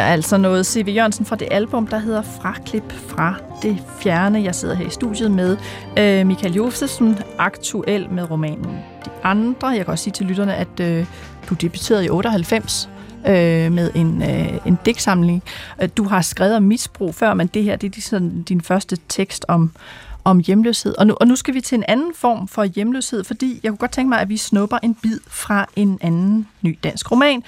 Her er altså noget C.V. Jørgensen fra det album, der hedder Fraklip fra det fjerne. Jeg sidder her i studiet med øh, Michael Josefsen, aktuel med romanen De Andre. Jeg kan også sige til lytterne, at øh, du debuterede i 98 øh, med en, øh, en digtsamling. Øh, du har skrevet om misbrug før, men det her det er sådan din første tekst om, om hjemløshed. Og nu, og nu skal vi til en anden form for hjemløshed, fordi jeg kunne godt tænke mig, at vi snupper en bid fra en anden ny dansk roman,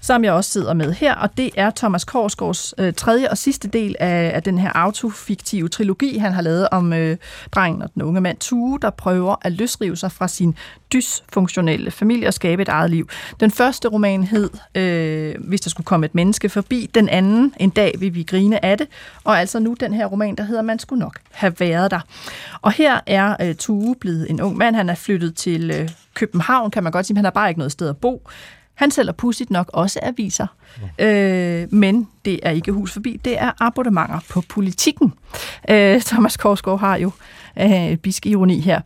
som jeg også sidder med her, og det er Thomas Korsgaards øh, tredje og sidste del af, af den her autofiktive trilogi, han har lavet om øh, drengen og den unge mand Tue, der prøver at løsrive sig fra sin dysfunktionelle familie og skabe et eget liv. Den første roman hed øh, Hvis der skulle komme et menneske forbi, den anden En dag vil vi grine af det, og altså nu den her roman, der hedder Man skulle nok have været der. Og her er øh, Tue blevet en ung mand, han er flyttet til øh, København, kan man godt sige, men han har bare ikke noget sted at bo. Han sælger pudsigt nok også aviser, øh, men det er ikke hus forbi, det er abonnementer på politikken. Øh, Thomas Korsgaard har jo øh, bisk ironi her.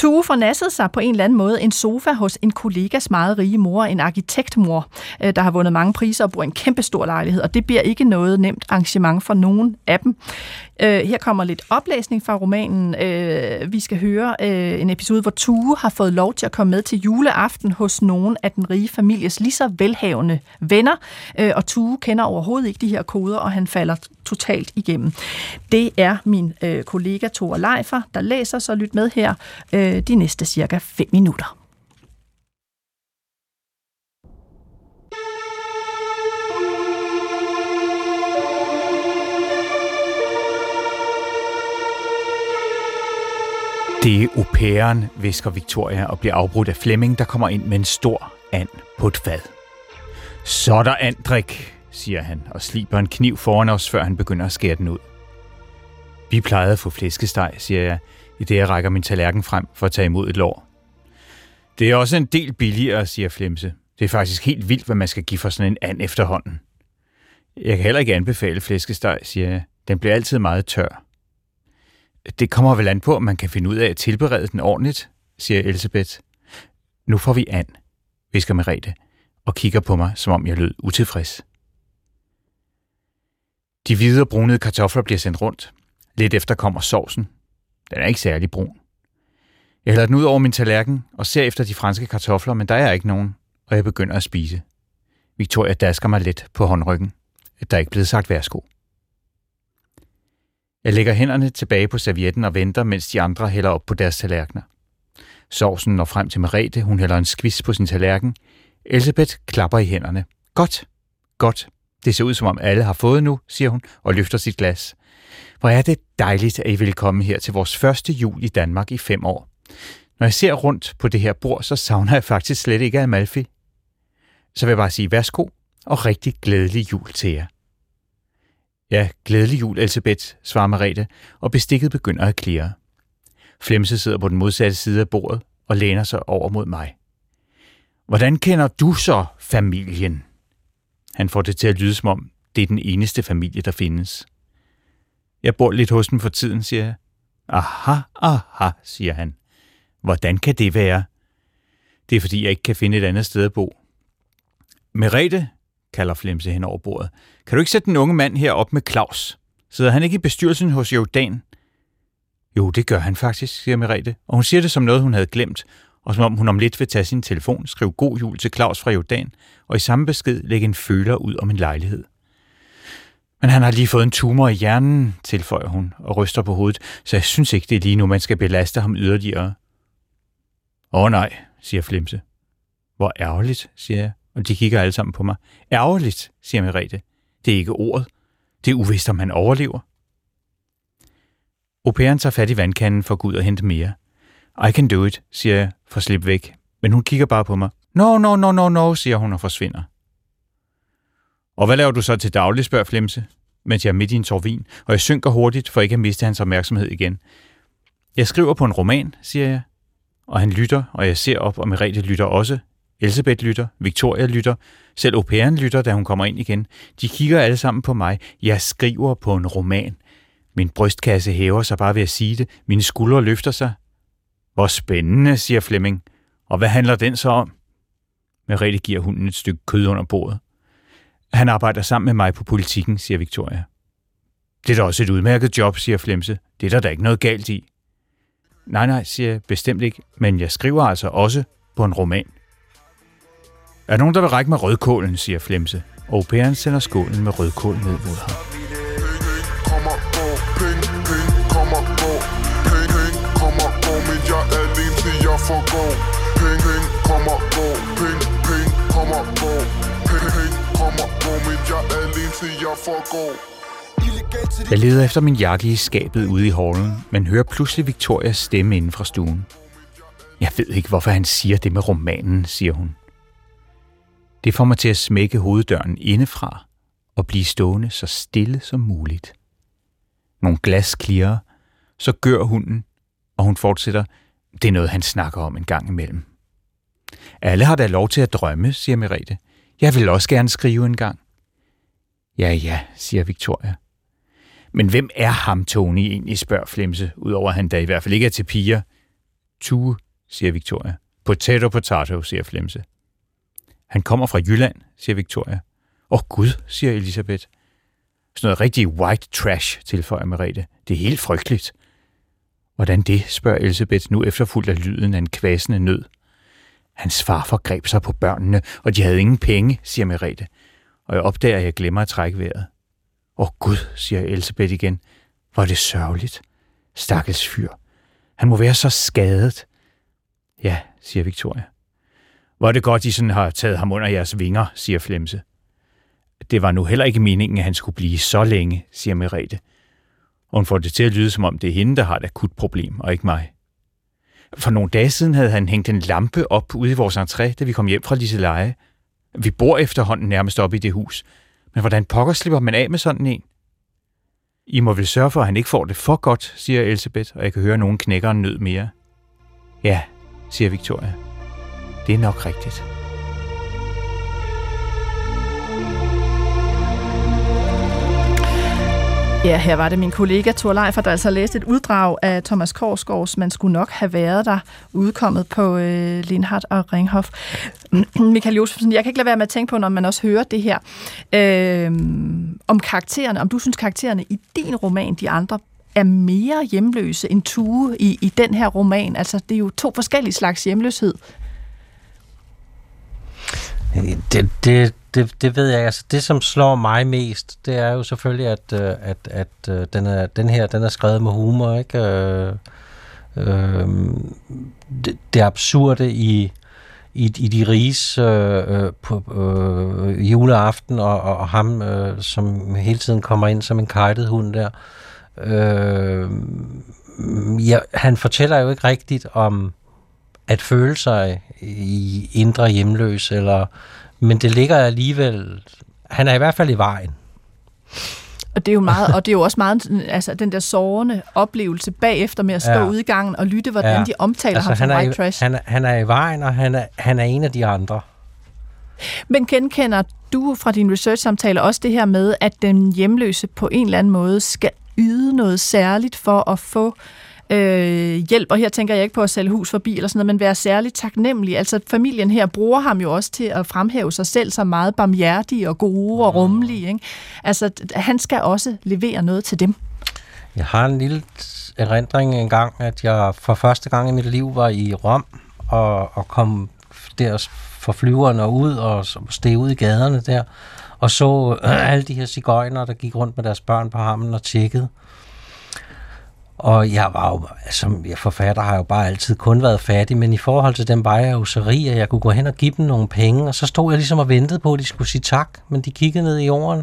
Tue fornassede sig på en eller anden måde en sofa hos en kollegas meget rige mor, en arkitektmor, øh, der har vundet mange priser og bor i en kæmpe stor lejlighed, og det bliver ikke noget nemt arrangement for nogen af dem. Øh, her kommer lidt oplæsning fra romanen. Øh, vi skal høre en episode, hvor Tue har fået lov til at komme med til juleaften hos nogen af den rige families lige så velhavende venner, og Tue kender overhovedet ikke de her koder, og han falder totalt igennem. Det er min øh, kollega Thor Leifer, der læser, så lyt med her øh, de næste cirka 5 minutter. Det er au pairen, visker Victoria og bliver afbrudt af Flemming, der kommer ind med en stor and på et fad. Så er der andrik, siger han og sliber en kniv foran os, før han begynder at skære den ud. Vi plejede at få flæskesteg, siger jeg, i det jeg rækker min tallerken frem for at tage imod et lår. Det er også en del billigere, siger Flemse. Det er faktisk helt vildt, hvad man skal give for sådan en and efterhånden. Jeg kan heller ikke anbefale flæskesteg, siger jeg. Den bliver altid meget tør. Det kommer vel an på, om man kan finde ud af at tilberede den ordentligt, siger Elisabeth. Nu får vi and, visker Merete, og kigger på mig, som om jeg lød utilfreds. De hvide og brunede kartofler bliver sendt rundt. Lidt efter kommer sovsen. Den er ikke særlig brun. Jeg hælder den ud over min tallerken og ser efter de franske kartofler, men der er ikke nogen, og jeg begynder at spise. Victoria dasker mig let på håndryggen. Der er ikke blevet sagt værsgo. Jeg lægger hænderne tilbage på servietten og venter, mens de andre hælder op på deres tallerkener. Sovsen når frem til Merete, hun hælder en skvis på sin tallerken. Elisabeth klapper i hænderne. Godt, godt. Det ser ud som om alle har fået nu, siger hun og løfter sit glas. Hvor er det dejligt, at I vil komme her til vores første jul i Danmark i fem år. Når jeg ser rundt på det her bord, så savner jeg faktisk slet ikke Amalfi. Så vil jeg bare sige værsgo og rigtig glædelig jul til jer. Ja, glædelig jul, Elisabeth, svarer Marete, og bestikket begynder at klire. Flemse sidder på den modsatte side af bordet og læner sig over mod mig. Hvordan kender du så familien? Han får det til at lyde som om, det er den eneste familie, der findes. Jeg bor lidt hos dem for tiden, siger jeg. Aha, aha, siger han. Hvordan kan det være? Det er fordi, jeg ikke kan finde et andet sted at bo. Merete, kalder Flemse hen over bordet. Kan du ikke sætte den unge mand her op med Claus? Sidder han ikke i bestyrelsen hos Jordan? Jo, det gør han faktisk, siger Merete, og hun siger det som noget, hun havde glemt, og som om hun om lidt vil tage sin telefon, skrive god jul til Claus fra Jordan, og i samme besked lægge en føler ud om en lejlighed. Men han har lige fået en tumor i hjernen, tilføjer hun og ryster på hovedet, så jeg synes ikke, det er lige nu, man skal belaste ham yderligere. Åh oh, nej, siger Flimse. Hvor ærgerligt, siger jeg, og de kigger alle sammen på mig. Ærgerligt, siger Merete. Det er ikke ordet. Det er uvist, om han overlever. Au tager fat i vandkanden for at gå ud og hente mere. I can do it, siger jeg for at slippe væk, men hun kigger bare på mig. No, no, no, no, no, siger hun og forsvinder. Og hvad laver du så til daglig, spørger Flemse, mens jeg er midt i en torvin, og jeg synker hurtigt for ikke at miste hans opmærksomhed igen. Jeg skriver på en roman, siger jeg, og han lytter, og jeg ser op, og Merete lytter også. Elisabeth lytter, Victoria lytter, selv au lytter, da hun kommer ind igen. De kigger alle sammen på mig. Jeg skriver på en roman. Min brystkasse hæver sig bare ved at sige det. Mine skuldre løfter sig. Hvor spændende, siger Flemming. Og hvad handler den så om? Merete giver hunden et stykke kød under bordet. Han arbejder sammen med mig på politikken, siger Victoria. Det er da også et udmærket job, siger Flemse. Det er der da ikke noget galt i. Nej, nej, siger jeg bestemt ikke, men jeg skriver altså også på en roman. Er der nogen, der vil række med rødkålen, siger Flemse, og pæren sender skålen med rødkål ned mod ham. Penge, penge, kommer, gå, penge, penge, kommer, gå, penge, penge, kommer, gå, men jeg er alene til jeg forgår. Jeg leder efter min jakke i skabet ude i hallen, men hører pludselig Victorias stemme inden fra stuen. Jeg ved ikke, hvorfor han siger det med romanen, siger hun. Det får mig til at smække hoveddøren indefra og blive stående så stille som muligt. Nogle glas klirrer, så gør hunden, og hun fortsætter, det er noget, han snakker om en gang imellem. Alle har da lov til at drømme, siger Merete. Jeg vil også gerne skrive en gang. Ja, ja, siger Victoria. Men hvem er ham, Tony, egentlig, spørger Flemse, udover at han da i hvert fald ikke er til piger. Tue, siger Victoria. Potato, potato, siger Flemse. Han kommer fra Jylland, siger Victoria. Åh oh, gud, siger Elisabeth. Sådan noget rigtig white trash, tilføjer Merete. Det er helt frygteligt. Hvordan det, spørger Elisabeth nu efterfuldt af lyden af en kvasende nød. Hans far forgreb sig på børnene, og de havde ingen penge, siger Merete. Og jeg opdager, at jeg glemmer at trække vejret. Åh oh, Gud, siger Elisabeth igen. Hvor er det sørgeligt. Stakkels fyr. Han må være så skadet. Ja, siger Victoria. Hvor er det godt, I sådan har taget ham under jeres vinger, siger Flemse. Det var nu heller ikke meningen, at han skulle blive så længe, siger Merete. Og hun får det til at lyde, som om det er hende, der har et akut problem, og ikke mig. For nogle dage siden havde han hængt en lampe op ude i vores entré, da vi kom hjem fra Liseleje. Vi bor efterhånden nærmest op i det hus. Men hvordan pokker slipper man af med sådan en? I må vel sørge for, at han ikke får det for godt, siger Elisabeth, og jeg kan høre, at nogen knækker en nød mere. Ja, siger Victoria. Det er nok rigtigt. Ja, her var det min kollega Thor Leifer, der altså læste et uddrag af Thomas Korsgaards Man skulle nok have været der, udkommet på øh, Lindhardt og Ringhof. Michael Josefsen, jeg kan ikke lade være med at tænke på, når man også hører det her, øh, om karaktererne, om du synes karaktererne i din roman, de andre, er mere hjemløse end Tue i, i den her roman. Altså, det er jo to forskellige slags hjemløshed. Det, det, det, det ved jeg. Altså, det, som slår mig mest, det er jo selvfølgelig, at, øh, at, at, at den, er, den her den er skrevet med humor. Ikke? Øh, øh, det, det absurde i, i, i de riges øh, øh på øh, juleaften, og, og ham, øh, som hele tiden kommer ind som en kajtet hund der. Øh, ja, han fortæller jo ikke rigtigt om at føle sig i indre hjemløs, eller men det ligger alligevel... Han er i hvert fald i vejen. Og det er jo meget, og det er jo også meget, altså den der sårende oplevelse bagefter med at stå ja. ude i gangen og lytte, hvordan ja. de omtaler altså, ham som white i, trash. Han, han er i vejen, og han er, han er en af de andre. Men genkender du fra din research-samtale også det her med, at den hjemløse på en eller anden måde skal yde noget særligt for at få øh, øh, hjælp, og her tænker jeg ikke på at sælge hus forbi eller sådan noget, men være særligt taknemmelig. Altså familien her bruger ham jo også til at fremhæve sig selv som meget barmhjertige og gode og rummelige. Ikke? Altså han skal også levere noget til dem. Jeg har en lille erindring en gang, at jeg for første gang i mit liv var i Rom og, og kom der for flyverne ud og steg ud i gaderne der og så øh, alle de her cigøjner, der gik rundt med deres børn på hammen og tjekkede. Og jeg var jo, som jeg forfatter, har jo bare altid kun været fattig, men i forhold til dem var jeg jo så rig, at jeg kunne gå hen og give dem nogle penge, og så stod jeg ligesom og ventede på, at de skulle sige tak, men de kiggede ned i jorden.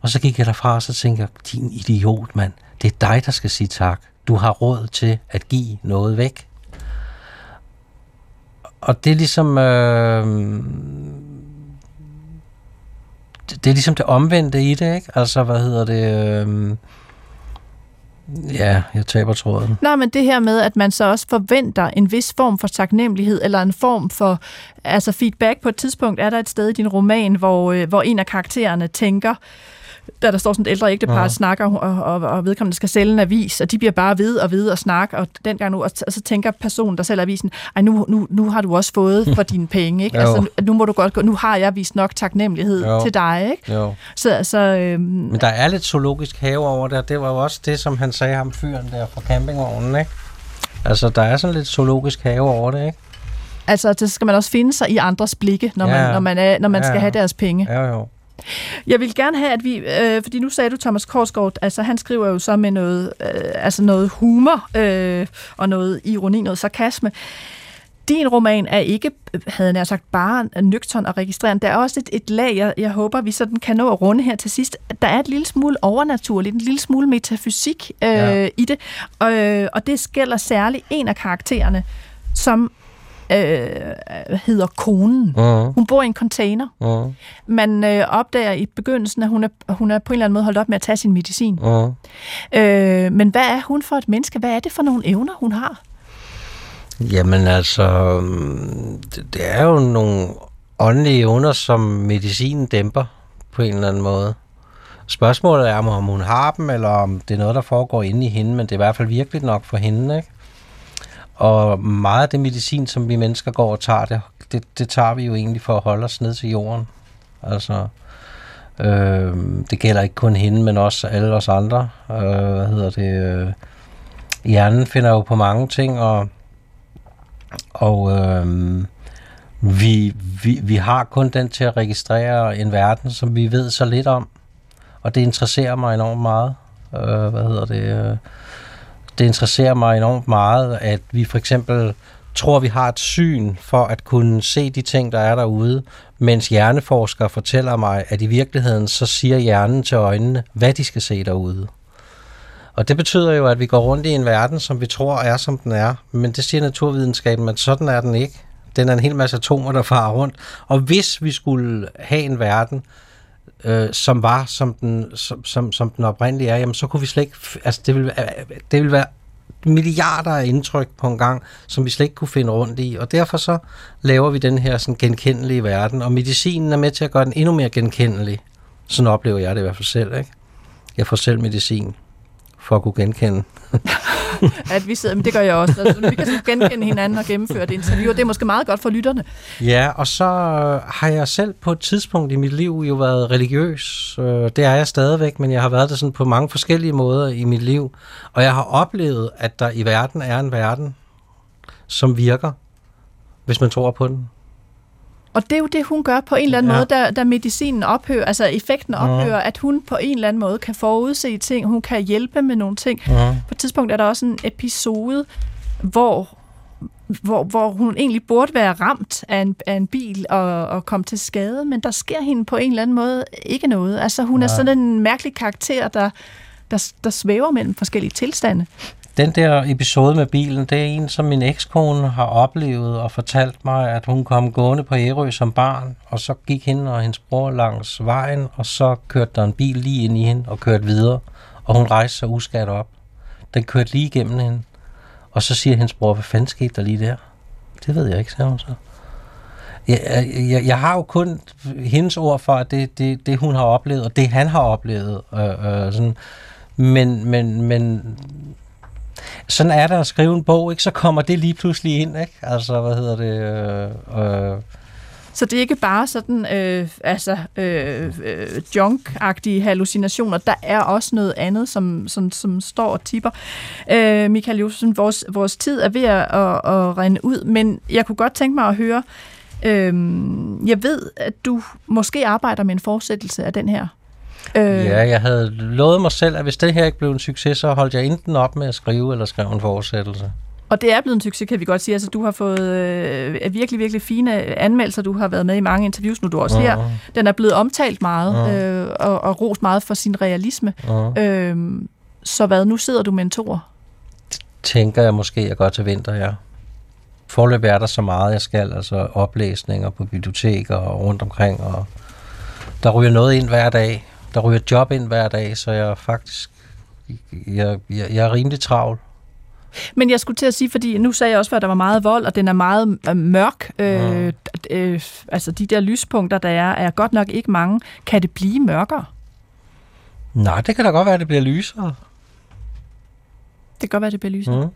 Og så gik jeg derfra, og så tænkte jeg, din idiot, mand, det er dig, der skal sige tak. Du har råd til at give noget væk. Og det er ligesom... Øh, det er ligesom det omvendte i det, ikke? Altså, hvad hedder det... Øh, Ja, jeg taber tråden. Nej, men det her med, at man så også forventer en vis form for taknemmelighed, eller en form for altså feedback på et tidspunkt, er der et sted i din roman, hvor, øh, hvor en af karaktererne tænker, øh, da der står sådan et ældre ægtepar ja. snakker, og, og, og vedkommende skal sælge en avis, og de bliver bare ved og ved og snakke, og dengang nu, og, og så tænker personen, der sælger avisen, ej, nu, nu, nu har du også fået for dine penge, ikke? Altså, nu må du godt gå, nu har jeg vist nok taknemmelighed jo. til dig, ikke? Jo. Så, altså, øhm, Men der er lidt zoologisk have over det, det var jo også det, som han sagde ham fyren der fra campingvognen, ikke? Altså, der er sådan lidt zoologisk have over det, ikke? Altså, det skal man også finde sig i andres blikke, når ja. man, når man, er, når man ja. skal have deres penge. Ja, jo. Jeg vil gerne have, at vi, øh, fordi nu sagde du Thomas Korsgaard, altså han skriver jo så med noget, øh, altså noget humor øh, og noget ironi, noget sarkasme. Din roman er ikke, havde jeg sagt, bare nøgtern og registrerende. Der er også et, et lag, jeg, jeg håber, vi sådan kan nå at runde her til sidst. Der er et lille smule overnaturligt, en lille smule metafysik øh, ja. i det, og, og det skælder særligt en af karaktererne, som øh, hedder konen. Uh-huh. Hun bor i en container. Uh-huh. Man øh, opdager i begyndelsen, at hun er, hun er på en eller anden måde holdt op med at tage sin medicin. Uh-huh. Øh, men hvad er hun for et menneske? Hvad er det for nogle evner, hun har? Jamen altså, det, det er jo nogle åndelige evner, som medicinen dæmper på en eller anden måde. Spørgsmålet er, om hun har dem, eller om det er noget, der foregår inde i hende, men det er i hvert fald virkelig nok for hende, ikke? Og meget af det medicin, som vi mennesker går og tager, det, det, det tager vi jo egentlig for at holde os ned til jorden. Altså, øh, det gælder ikke kun hende, men også alle os andre. Øh, hvad hedder det? Øh, hjernen finder jo på mange ting, og, og øh, vi, vi, vi har kun den til at registrere en verden, som vi ved så lidt om. Og det interesserer mig enormt meget. Øh, hvad hedder det? Øh, det interesserer mig enormt meget, at vi for eksempel tror, vi har et syn for at kunne se de ting, der er derude, mens hjerneforskere fortæller mig, at i virkeligheden så siger hjernen til øjnene, hvad de skal se derude. Og det betyder jo, at vi går rundt i en verden, som vi tror er, som den er. Men det siger naturvidenskaben, at sådan er den ikke. Den er en hel masse atomer, der farer rundt. Og hvis vi skulle have en verden, øh, som var, som den, som, som, som den oprindelige er, jamen så kunne vi slet ikke... Altså, det ville, det ville være milliarder af indtryk på en gang, som vi slet ikke kunne finde rundt i. Og derfor så laver vi den her sådan genkendelige verden, og medicinen er med til at gøre den endnu mere genkendelig. Sådan oplever jeg det i hvert fald selv. Ikke? Jeg får selv medicin for at kunne genkende. at vi sidder, men det gør jeg også. Altså, vi kan genkende hinanden og gennemføre det interview, og det er måske meget godt for lytterne. Ja, og så har jeg selv på et tidspunkt i mit liv jo været religiøs. Øh, det er jeg stadigvæk, men jeg har været det sådan på mange forskellige måder i mit liv. Og jeg har oplevet, at der i verden er en verden, som virker, hvis man tror på den. Og det er jo det, hun gør på en eller anden ja. måde, da, da medicinen ophører, altså effekten ophører, ja. at hun på en eller anden måde kan forudse ting, hun kan hjælpe med nogle ting. Ja. På et tidspunkt er der også en episode, hvor hvor, hvor hun egentlig burde være ramt af en, af en bil og, og komme til skade, men der sker hende på en eller anden måde ikke noget. Altså hun ja. er sådan en mærkelig karakter, der, der, der svæver mellem forskellige tilstande. Den der episode med bilen, det er en, som min ekskone har oplevet og fortalt mig, at hun kom gående på Ærø som barn, og så gik hende og hendes bror langs vejen, og så kørte der en bil lige ind i hende og kørte videre, og hun rejste sig uskat op. Den kørte lige igennem hende, og så siger hendes bror, hvad fanden skete der lige der? Det ved jeg ikke, sagde hun så. Jeg, jeg, jeg har jo kun hendes ord for, at det, det, det hun har oplevet, og det han har oplevet. Øh, øh, sådan. Men, men, men sådan er det at skrive en bog, ikke? så kommer det lige pludselig ind. Ikke? Altså, hvad hedder det? Øh, øh, så det er ikke bare sådan øh, altså, øh, øh, junk-agtige hallucinationer. Der er også noget andet, som, som, som står og tipper. Øh, Michael Josefsen, vores, vores tid er ved at, at, at rende ud, men jeg kunne godt tænke mig at høre, øh, jeg ved, at du måske arbejder med en fortsættelse af den her Øh. Ja, jeg havde lovet mig selv, at hvis det her ikke blev en succes, så holdt jeg enten op med at skrive eller skrive en fortsættelse. Og det er blevet en succes, kan vi godt sige. Altså, du har fået øh, virkelig, virkelig fine anmeldelser. Du har været med i mange interviews, nu du også uh-huh. her. Den er blevet omtalt meget uh-huh. øh, og, og rost meget for sin realisme. Uh-huh. Øh, så hvad, nu sidder du med en tor? Tænker jeg måske, at jeg går til vinter, ja. Forløb er der så meget, jeg skal. Altså oplæsninger på biblioteker og rundt omkring. Og der ryger noget ind hver dag der ryger job ind hver dag, så jeg er faktisk jeg, jeg, jeg er rimelig travl. Men jeg skulle til at sige, fordi nu sagde jeg også, at der var meget vold, og den er meget øh, mørk. Øh, øh, altså de der lyspunkter, der er, er godt nok ikke mange. Kan det blive mørkere? Nej, det kan da godt være, at det bliver lysere. Det kan godt være, at det bliver lysere. Mm.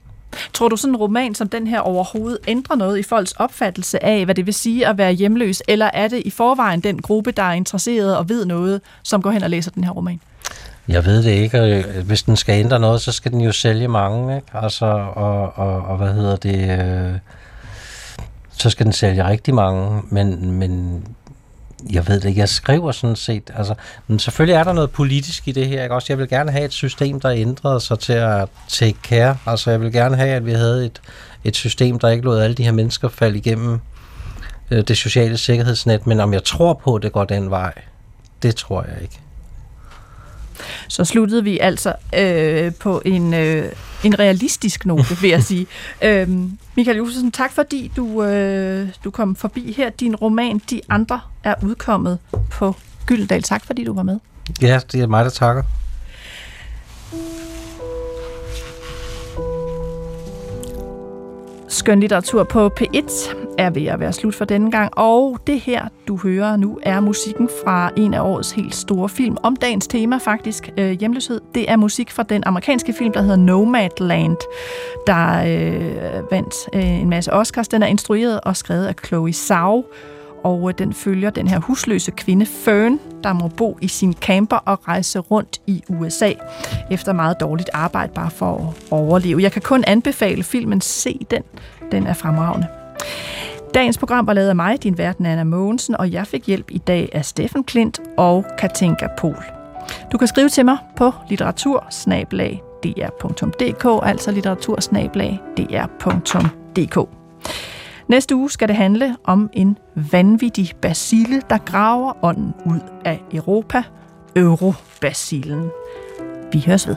Tror du sådan en roman som den her overhovedet ændrer noget i folks opfattelse af, hvad det vil sige at være hjemløs, eller er det i forvejen den gruppe, der er interesseret og ved noget, som går hen og læser den her roman? Jeg ved det ikke. Øh, hvis den skal ændre noget, så skal den jo sælge mange, ikke? Altså, og, og, og hvad hedder det... Øh, så skal den sælge rigtig mange, men, men jeg ved det jeg skriver sådan set, altså, men selvfølgelig er der noget politisk i det her, ikke? Også, jeg vil gerne have et system, der ændrede sig til at take care, altså jeg vil gerne have, at vi havde et, et system, der ikke lod alle de her mennesker falde igennem øh, det sociale sikkerhedsnet, men om jeg tror på, at det går den vej, det tror jeg ikke så sluttede vi altså øh, på en, øh, en realistisk note, vil jeg sige. øhm, Michael Josefsen, tak fordi du, øh, du kom forbi her. Din roman, De Andre, er udkommet på Gyldendal. Tak fordi du var med. Ja, det er mig, der takker. Skønlitteratur på P1 er ved at være slut for denne gang, og det her, du hører nu, er musikken fra en af årets helt store film om dagens tema faktisk, øh, hjemløshed. Det er musik fra den amerikanske film, der hedder Nomadland, der øh, vandt øh, en masse Oscars. Den er instrueret og skrevet af Chloe Zhao, og øh, den følger den her husløse kvinde Fern, der må bo i sin camper og rejse rundt i USA efter meget dårligt arbejde bare for at overleve. Jeg kan kun anbefale filmen. Se den. Den er fremragende. Dagens program var lavet af mig, din verden Anna Mogensen, og jeg fik hjælp i dag af Steffen Klint og Katinka Pol. Du kan skrive til mig på litteratursnablag.dr.dk, altså litteratursnablag.dr.dk. Næste uge skal det handle om en vanvittig basile, der graver ånden ud af Europa, Eurobasilen. Vi høres ved.